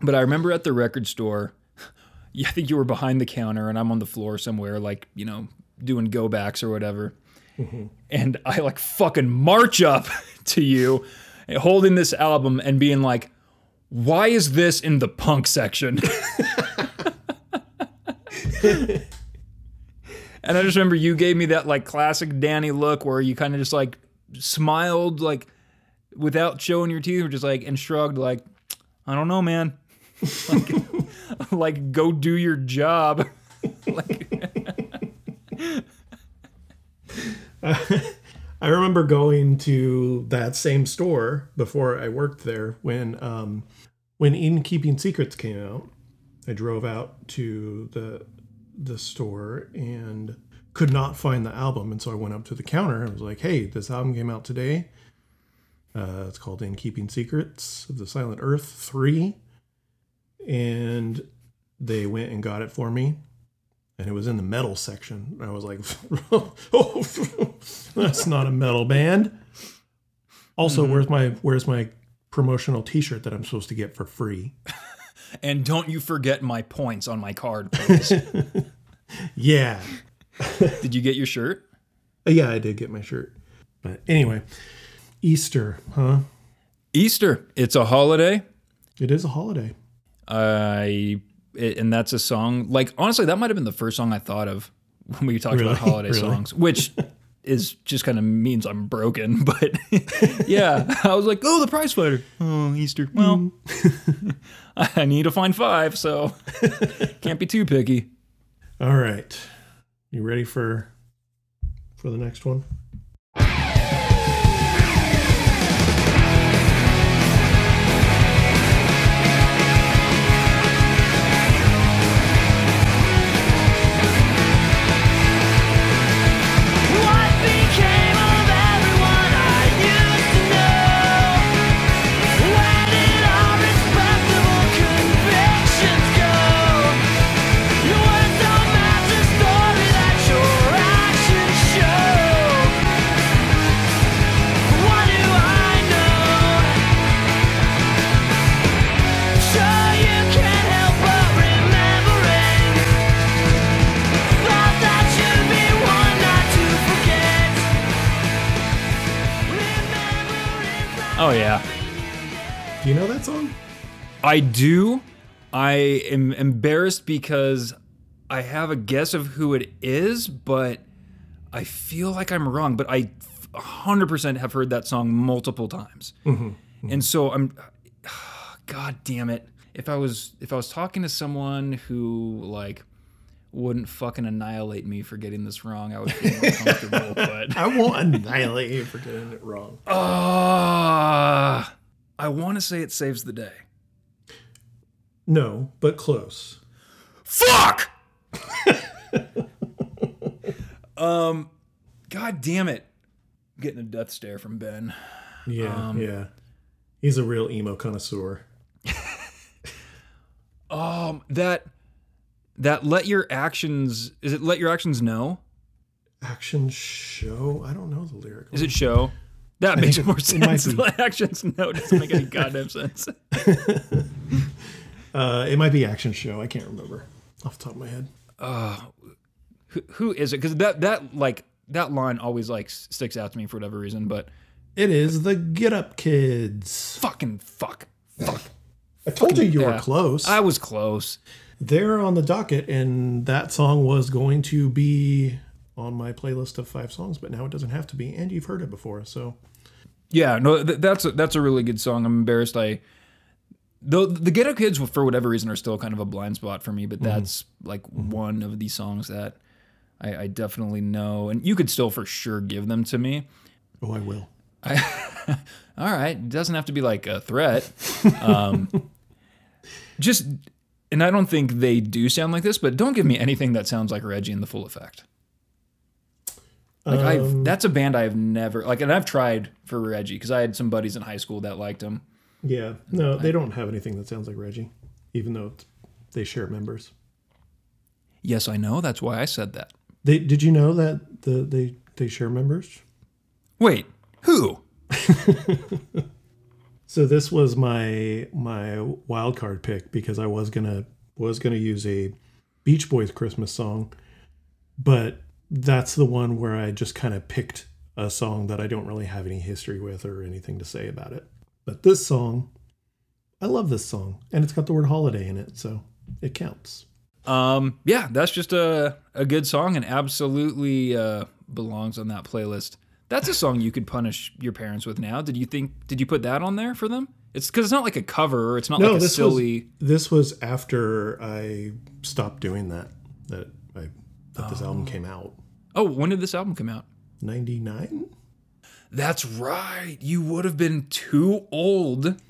but i remember at the record store i think you were behind the counter and i'm on the floor somewhere like you know doing go backs or whatever. And i like fucking march up to you holding this album and being like why is this in the punk section And I just remember you gave me that like classic Danny look where you kind of just like smiled like without showing your teeth, or just like and shrugged like, I don't know, man. like, like go do your job. like, I remember going to that same store before I worked there when um, when In Keeping Secrets came out. I drove out to the the store and could not find the album, and so I went up to the counter. I was like, "Hey, this album came out today. Uh, it's called In Keeping Secrets of the Silent Earth three, and they went and got it for me." and it was in the metal section. I was like, "Oh, that's not a metal band." Also, where's my where's my promotional T-shirt that I'm supposed to get for free? and don't you forget my points on my card, please. Yeah, Did you get your shirt? Uh, yeah, I did get my shirt. But anyway, Easter, huh? Easter. It's a holiday. It is a holiday. I it, and that's a song. Like honestly, that might have been the first song I thought of when we talked about holiday Really? songs, which is just kind of means I'm broken. But yeah, I was like, oh, the prize fighter. Oh, Easter. Hmm. Well, I need to find five, so can't be too picky. All right, you ready for for the next one? I do. I am embarrassed because I have a guess of who it is, but I feel like I'm wrong. But I 100% have heard that song multiple times, and so I'm. God damn it! If I was if I was talking to someone who like wouldn't fucking annihilate me for getting this wrong, I would feel more comfortable. But I won't annihilate you for getting it wrong. uh, I want to say it saves the day. No, but close. Fuck. um, god damn it! I'm getting a death stare from Ben. Yeah, yeah. He's a real emo connoisseur. Um, that that let your actions is it let your actions know? Action show. I don't know the lyric. Is it show? That makes it- more it sense. be. Actions, no, it doesn't make any goddamn sense. Uh, it might be Action Show. I can't remember off the top of my head. Who, who is it? Because that that like that line always like sticks out to me for whatever reason. But It is the Get Up Kids. fucking fuck, fuck. I told you you were close. I was close. They're on the docket, and that song was going to be on my playlist of five songs, but now it doesn't have to be. And you've heard it before, so Yeah, no, th- that's a, that's a really good song. I'm embarrassed. I the the Get Up Kids for whatever reason are still kind of a blind spot for me, but mm-hmm. that's like mm-hmm. one of these songs that I, I definitely know, and you could still for sure give them to me. oh, I will. All right, it doesn't have to be like a threat. Um, just, and I don't think they do sound like this, but don't give me anything that sounds like Reggie and the Full Effect. Like I've, um, that's a band I've never like, and I've tried for Reggie because I had some buddies in high school that liked him. Yeah, no, they don't have anything that sounds like Reggie, even though it's, they share members. Yes, I know. That's why I said that. They did you know that the they they share members? Wait, who? So this was my my wild card pick because I was gonna was gonna use a Beach Boys Christmas song, but that's the one where I just kind of picked a song that I don't really have any history with or anything to say about it. But this song, I love this song, and it's got the word holiday in it, so it counts. Um, yeah, that's just a a good song and absolutely uh, belongs on that playlist. That's a song you could punish your parents with now. Did you think? Did you put that on there for them? It's because it's not like a cover. It's not No, like a this silly. was this was after I stopped doing that. That I that this album came out. Oh, when did this album come out? Ninety nine. That's right. You would have been too old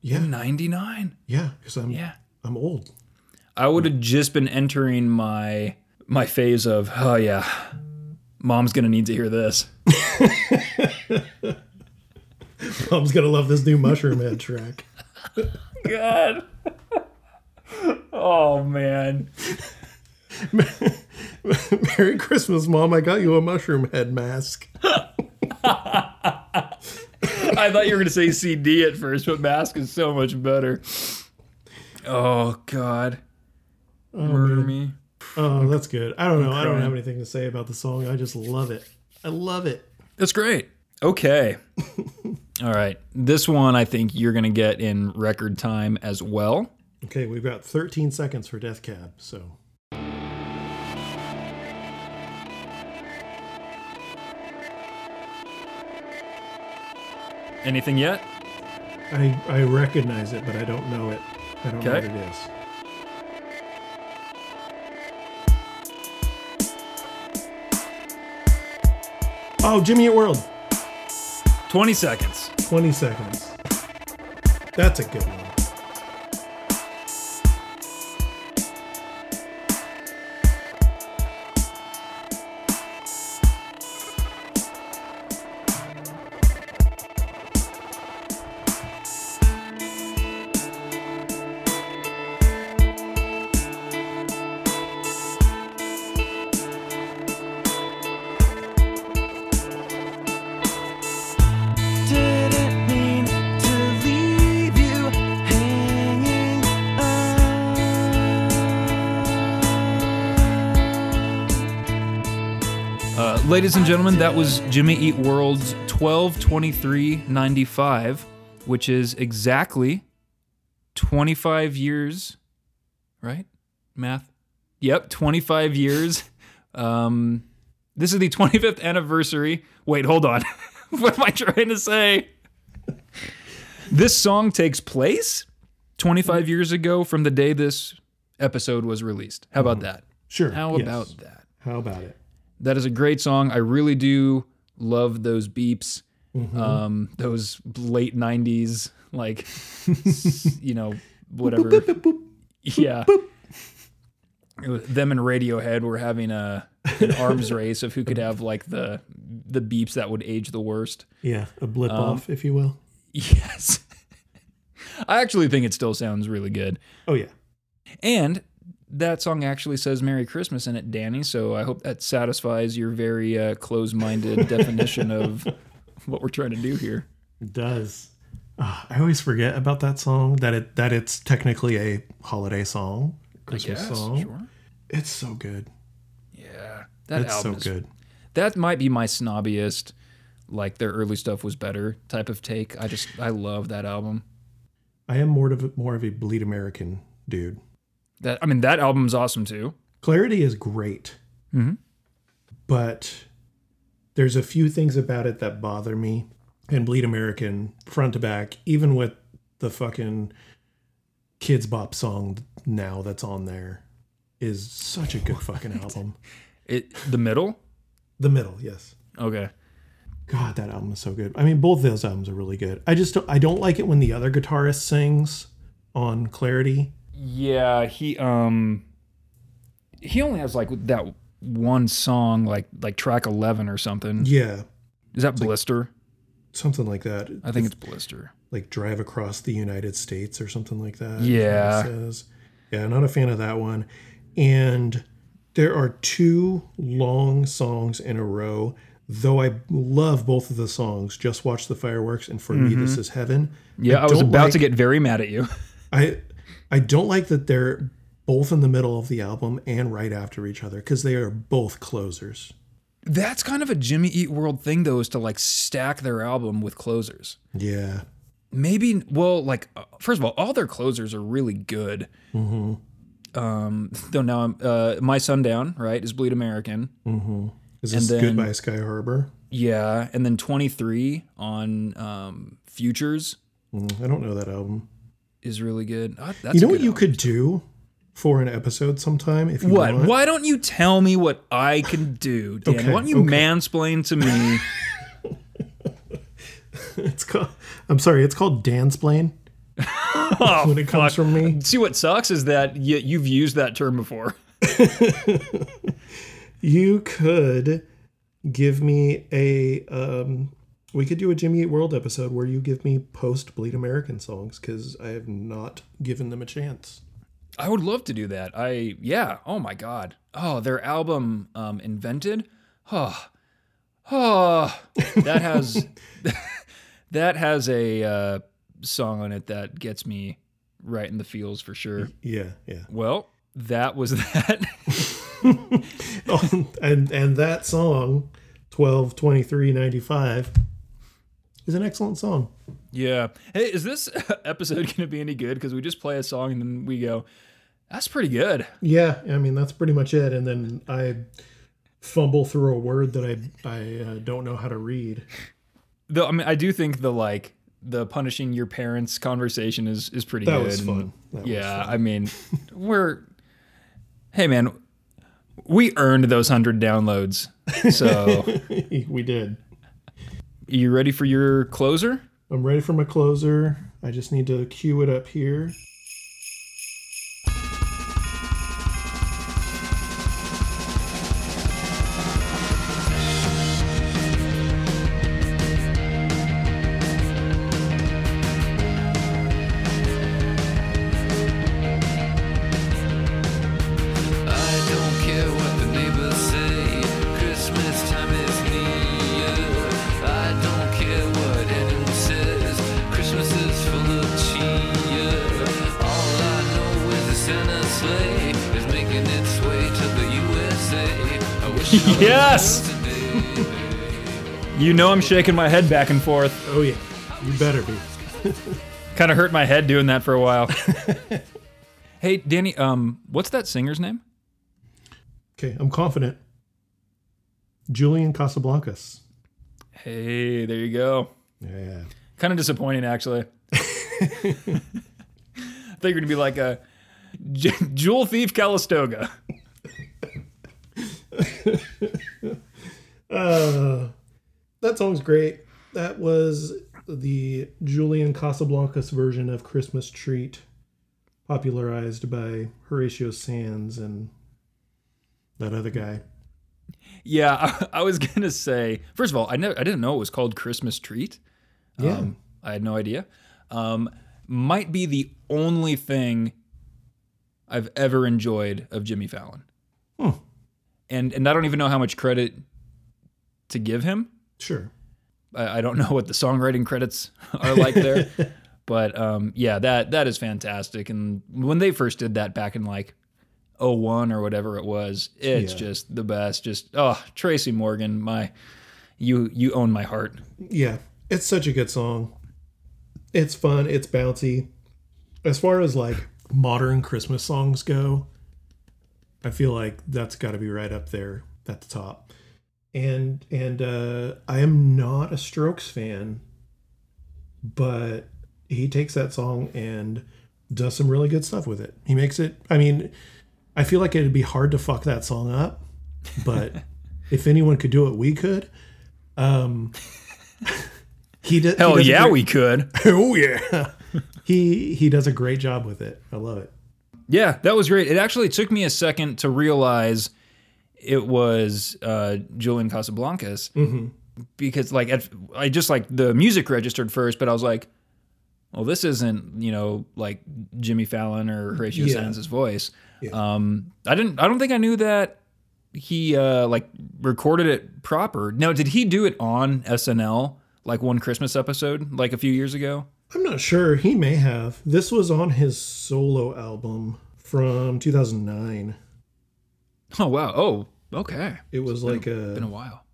Yeah, '99. yeah, because I'm Yeah. I'm old. I would have just been entering my my phase of oh yeah, mom's gonna need to hear this. Mom's gonna love this new Mushroomhead track. God. oh man. Merry Christmas, Mom! I got you a Mushroomhead mask. I thought you were gonna say CD at first, but Mask is so much better. Oh God. Oh, Murder me. Oh, that's good. I don't know. I don't have anything to say about the song. I just love it. I love it. That's great. Okay. All right. This one I think you're gonna get in record time as well. Okay, we've got 13 seconds for Death Cab. So Anything yet? I I recognize it, but I don't know it. I don't know what Okay. it is. Oh, Jimmy Eat World. 20 seconds. 20 seconds. That's a good one. Ladies and gentlemen, that was Jimmy Eat World's 122395, which is exactly 25 years, right? Math? Yep, 25 years. Um, this is the 25th anniversary. Wait, hold on. what am I trying to say? This song takes place 25 years ago from the day this episode was released. How about that? Sure. How yes. about that? How about it? That is a great song. I really do love those beeps. Um, those late '90s, like you know, whatever. Yeah. It was- Them and Radiohead were having a an arms race of who could have like the the beeps that would age the worst. Yeah, a blip Um, off, if you will. Yes. I actually think it still sounds really good. Oh yeah. And that song actually says Merry Christmas in it, Danny. So I hope that satisfies your very uh, close minded definition of what we're trying to do here. It does. Ah, I always forget about that song that it that it's technically a holiday song, Christmas song. Sure. It's so good. Yeah. That It's so album is good. that might be my snobbiest like their early stuff was better type of take i just i love that album I am more of a, more of a bleed American dude. That i mean that album's awesome too Clarity is great, Mhm. but there's a few things about it that bother me. And Bleed American, front to back, even with the fucking Kidz Bop song now that's on there, is such a good fucking album. it the middle The middle, yes. okay God, that album is so good. I mean, both those albums are really good. I just don't, I don't like it when the other guitarist sings on Clarity. Yeah he um he only has like that one song like like track 11 or something Yeah, is that blister something like that. i think it's blister like drive across the United States or something like that. Yeah. is what it says. Yeah, not a fan of that one. And there are two long songs in a row. Though I love both of the songs, just watch the fireworks and for me this is heaven. yeah i, was about like- to get very mad at you I I don't like that they're both in the middle of the album and right after each other because they are both closers. that's kind of a jimmy eat world thing though is to like stack their album with closers Yeah. maybe well like uh, first of all all their closers are really good um though now i'm uh my sundown right is bleed american Is this then- Goodbye Sky Harbor? yeah and then 23 on um futures Mm, I don't know that album. Is really good that's You know what you could do for an episode sometime if you what want? why don't you tell me what i can do Danny? Okay, why don't you okay. mansplain to me It's called. I'm sorry. It's called Dansplain. oh, when it comes fuck. from me, see what sucks is that you, you've used that term before you could give me a. Um, we could do a Jimmy Eat World episode where you give me post Bleed American songs because I have not given them a chance. I would love to do that. I yeah. Oh my god. Oh, their album um Invented. Oh. Oh. That has that has a uh song on it that gets me right in the feels for sure. Yeah, yeah. Well, that was that. Oh, and and that song, twelve twenty three ninety five, is an excellent song. yeah. Hey, is this episode going to be any good cuz we just play a song and then we go that's pretty good. Yeah, I mean that's pretty much it. And then I fumble through a word that I I uh, don't know how to read. Though I mean I do think the like the punishing your parents conversation is is pretty That good. was fun. That was yeah, fun. I mean, we're hey man, we earned those hundred downloads. So, we did. You ready for your closer? I'm ready for my closer. I just need to cue it up here. You know I'm shaking my head back and forth. Oh yeah, you better be. Kind of hurt my head doing that for a while. hey, Danny, um, what's that singer's name? Okay, I'm confident. Julian Casablancas. Hey, there you go. Yeah. Kind of disappointing, actually. I thought you were gonna be like a J- Jewel Thief Calistoga. Uh, that song's great. That was the Julian Casablancas version of Christmas Treat, popularized by Horatio Sanz and that other guy. Yeah, I, I was gonna say. First of all, I never, I didn't know it was called Christmas Treat. Yeah. Um, I had no idea. Um, might be the only thing I've ever enjoyed of Jimmy Fallon. Hmm. And and I don't even know how much credit to give him. Sure. I, I don't know what the songwriting credits are like there, but um, yeah, that that is fantastic. And when they first did that back in like 01 or whatever it was, it's Yeah. just the best. Just oh, Tracy Morgan, my you you own my heart. Yeah, it's such a good song. It's fun. It's bouncy. As far as like modern Christmas songs go, I feel like that's got to be right up there at the top. And and uh, I am not a Strokes fan, but he takes that song and does some really good stuff with it. He makes it. I mean, I feel like it'd be hard to fuck that song up, but if anyone could do it, we could. Um, he did. Hell he yeah, great- we could. Oh yeah. he he does a great job with it. I love it. Yeah, that was great. It actually took me a second to realize it was uh, Julian Casablancas because, like, at, I just like the music registered first, but I was like, "Well, this isn't you know like Jimmy Fallon or Horatio Yeah. Sanz' voice." Yeah. Um, I didn't. I don't think I knew that he uh, like recorded it proper. Now, did he do it on SNL like one Christmas episode like a few years ago? I'm not sure. He may have. This was on his solo album from 2009. Oh wow. Oh, okay. It was like Been a a while.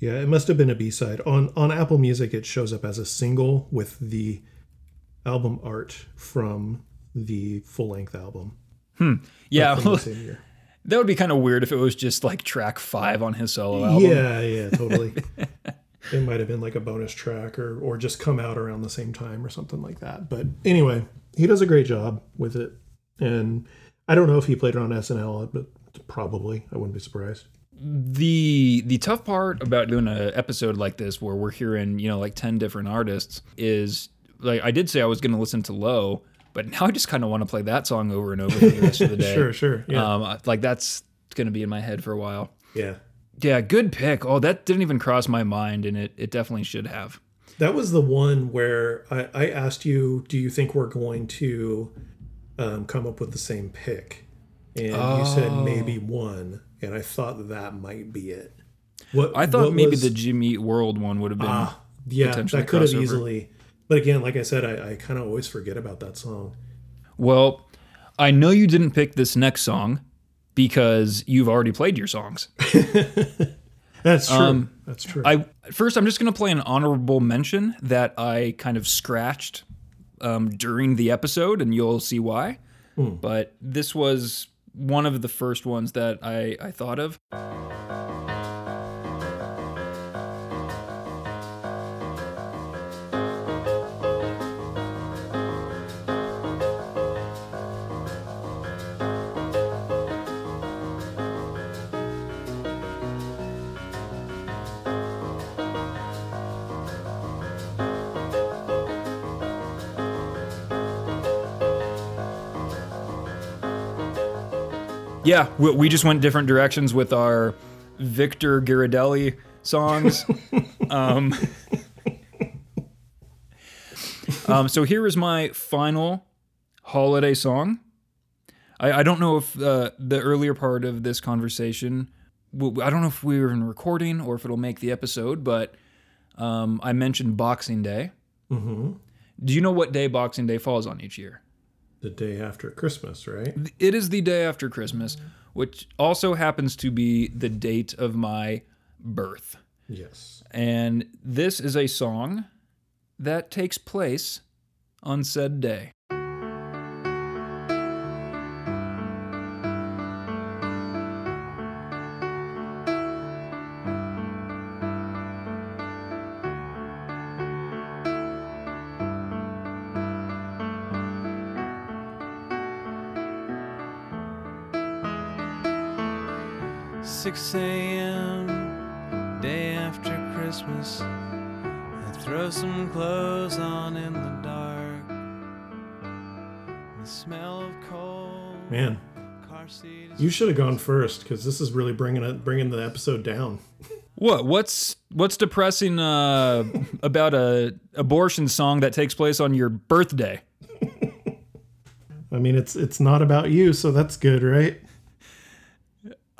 yeah. It must have been a B side on on Apple Music. It shows up as a single with the album art from the full length album. Hmm. Yeah. from the same year. That would be kind of weird if it was just like track five on his solo album. Yeah, yeah, totally. it might have been like a bonus track or or just come out around the same time or something like that. But anyway, he does a great job with it. And I don't know if he played it on SNL, but probably. I wouldn't be surprised. The the tough part about doing an episode like this where we're hearing, you know, like 10 different artists is like I did say I was going to listen to Low, but now I just kind of want to play that song over and over for the rest of the day. Sure, sure. Yeah. Um like that's going to be in my head for a while. yeah. Yeah, good pick. Oh, that didn't even cross my mind and it it definitely should have. That was the one where I, I asked you, do you think we're going to um, come up with the same pick? And you said Oh. maybe one. And I thought that, that might be it. What I thought what maybe was- the Jimmy Eat World one would have been Ah, yeah, that could have easily. But again, like I said, I, I kind of always forget about that song. Well, I know you didn't pick this next song because you've already played your songs. That's true. Um, That's true. I first I'm just going to play an honorable mention that I kind of scratched um, during the episode, and you'll see why. But this was one of the first ones that I, I thought of. Yeah, we, we just went different directions with our Victor Ghirardelli songs. um, um, so here is my final holiday song. I, I don't know if uh, the earlier part of this conversation, I don't know if we were in recording or if it'll make the episode, but um, I mentioned Boxing Day. hmm Do you know what day Boxing Day falls on each year? The day after Christmas, right? It is the day after Christmas, which also happens to be the date of my birth. Yes. And this is a song that takes place on said day. Six a.m. day after Christmas. I throw some clothes on in the dark. The smell of coal. Man, Car seat you should have gone first because this is really bringing it, bringing the episode down. What what's what's depressing uh, about a abortion song that takes place on your birthday? I mean, it's it's not about you, so that's good, right?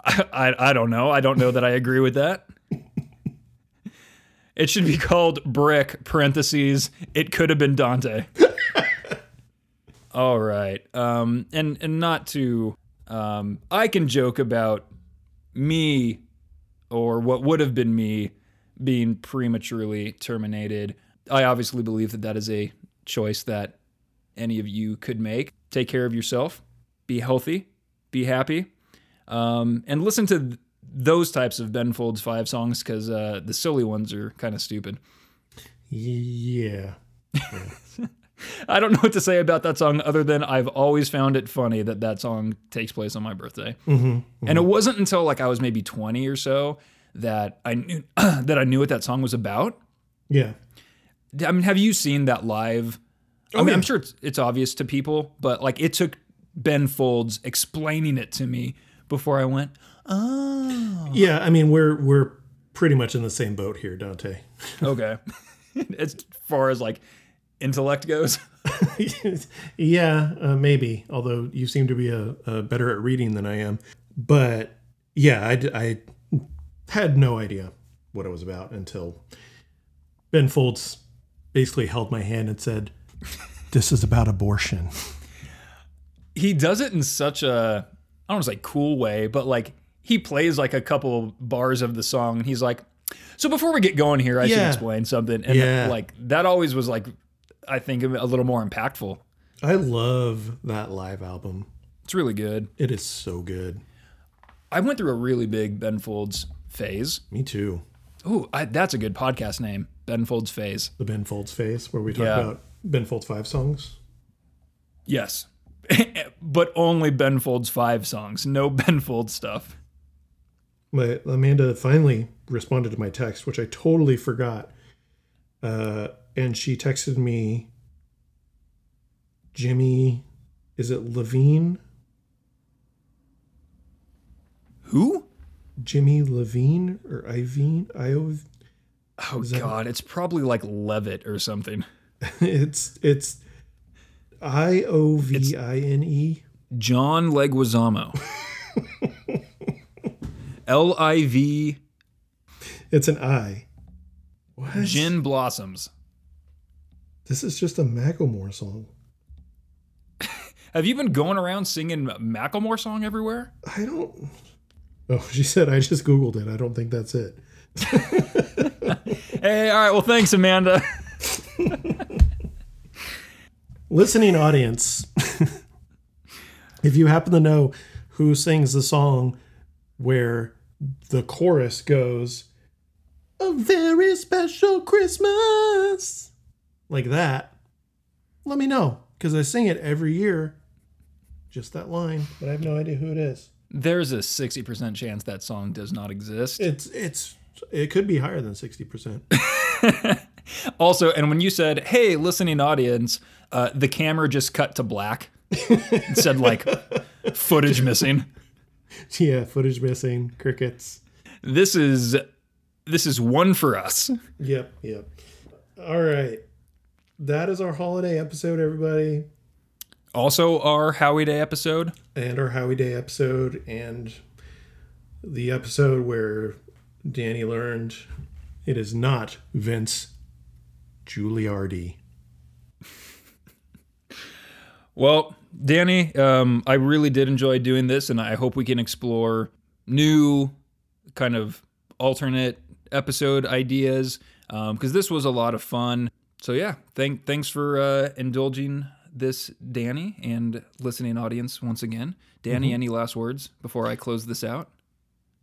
I, I, don't know. I don't know that I agree with that. It should be called Brick, parentheses, it could have been Dante. All right. Um, and, and not to, um, I can joke about me or what would have been me being prematurely terminated. I obviously believe that that is a choice that any of you could make. Take care of yourself, be healthy, be happy, um, and listen to th- those types of Ben Folds Five songs because uh, the silly ones are kind of stupid. Yeah. I don't know what to say about that song other than I've always found it funny that that song takes place on my birthday. And it wasn't until like I was maybe 20 or so that I knew that I knew what that song was about. Yeah. I mean, have you seen that live? I mean, yeah. I'm sure it's, it's obvious to people, but like it took Ben Folds explaining it to me before I went, oh, Yeah. I mean, we're we're pretty much in the same boat here, Dante. okay. as far as like intellect goes. yeah, uh, maybe. Although you seem to be a, a better at reading than I am. But yeah, I had no idea what it was about until Ben Folds basically held my hand and said, "This is about abortion." he does it in such a I don't want to say cool way, but like he plays like a couple bars of the song and he's like, so before we get going here, I should explain something. And Yeah. like that always was like I think a little more impactful. I love that live album. It's really good. It is so good. I went through a really big Ben Folds phase. Me too. Ooh, I, that's a good podcast name. Ben Folds phase. The Ben Folds phase, where we talk Yeah. about Ben Folds five songs. Yes. but only Ben Folds 5 songs. No Ben Folds stuff. My Amanda finally responded to my text, which I totally forgot. Uh, and she texted me, Jimmy, is it Levine? Who? Jimmy Levine or Ivine? I Oh god, it's probably like Levitt or something. it's it's I O V I N E. John Leguizamo. L I V It's an I. What? Gin Blossoms. This is just a Macklemore song. Have you been going around singing Macklemore song everywhere? I don't. Oh, she said I just googled it. I don't think that's it. Hey, all right. Well, thanks, Amanda. Listening audience, if you happen to know who sings the song where the chorus goes, A very special Christmas, like that, let me know because I sing it every year. Just that line, but I have no idea who it is. There's a 60% chance that song does not exist. It's it's it could be higher than sixty percent. Also, and when you said, hey, listening audience, uh, the camera just cut to black. It said, like, footage missing. yeah, footage missing, crickets. This is this is one for us. Yep, yep. All right, that is our holiday episode, everybody. Also, our Howie Day episode. and our Howie Day episode and the episode where Danny learned it is not Vince Giuliardi. Well, Danny, um, I really did enjoy doing this, and I hope we can explore new kind of alternate episode ideas because this was a lot of fun. So yeah, thank thanks for uh, indulging this, Danny, and listening audience once again. Danny, any last words before I close this out?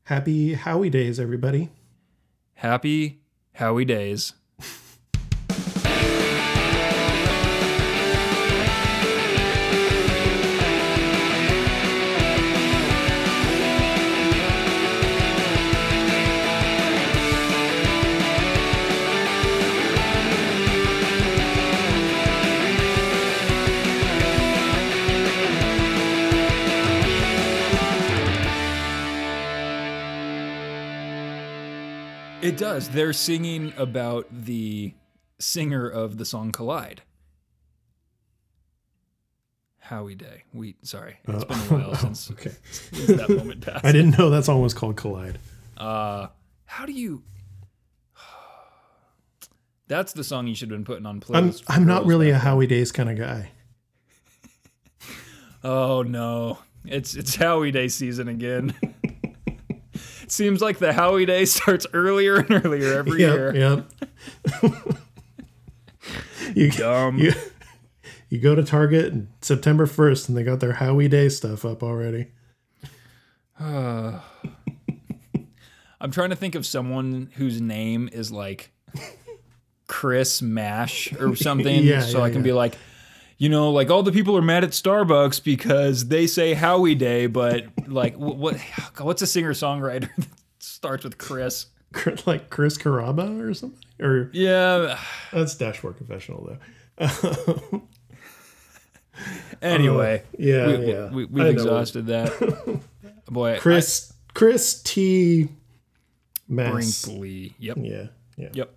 Happy Howie Days, everybody. Happy Howie Days. It does. They're singing about the singer of the song Collide. Howie Day. We sorry, it's been a while since Okay. that moment passed. I didn't know that song was called Collide. Uh, how do you? That's the song you should have been putting on I'm I'm not really a. Howie Days kind of guy. Oh no, it's it's Howie Day season again. seems like the Howie Day starts earlier and earlier every year. Yep, yep. you, Dumb. you you go to Target September 1st and they got their Howie Day stuff up already. I'm trying to think of someone whose name is like Chris Mash or something, Yeah, so yeah, I can yeah. be like, you know, like all the people are mad at Starbucks because they say Howie Day, but like what, what what's a singer songwriter that starts with Chris? Like Chris Carrabba or something? Or Yeah. that's Dashboard Confessional though. Anyway, oh, yeah, we, yeah. we, I we've know. exhausted that. Boy, Chris Chris T I, Mass. Brinkley. Yep. Yeah, yeah. Yep.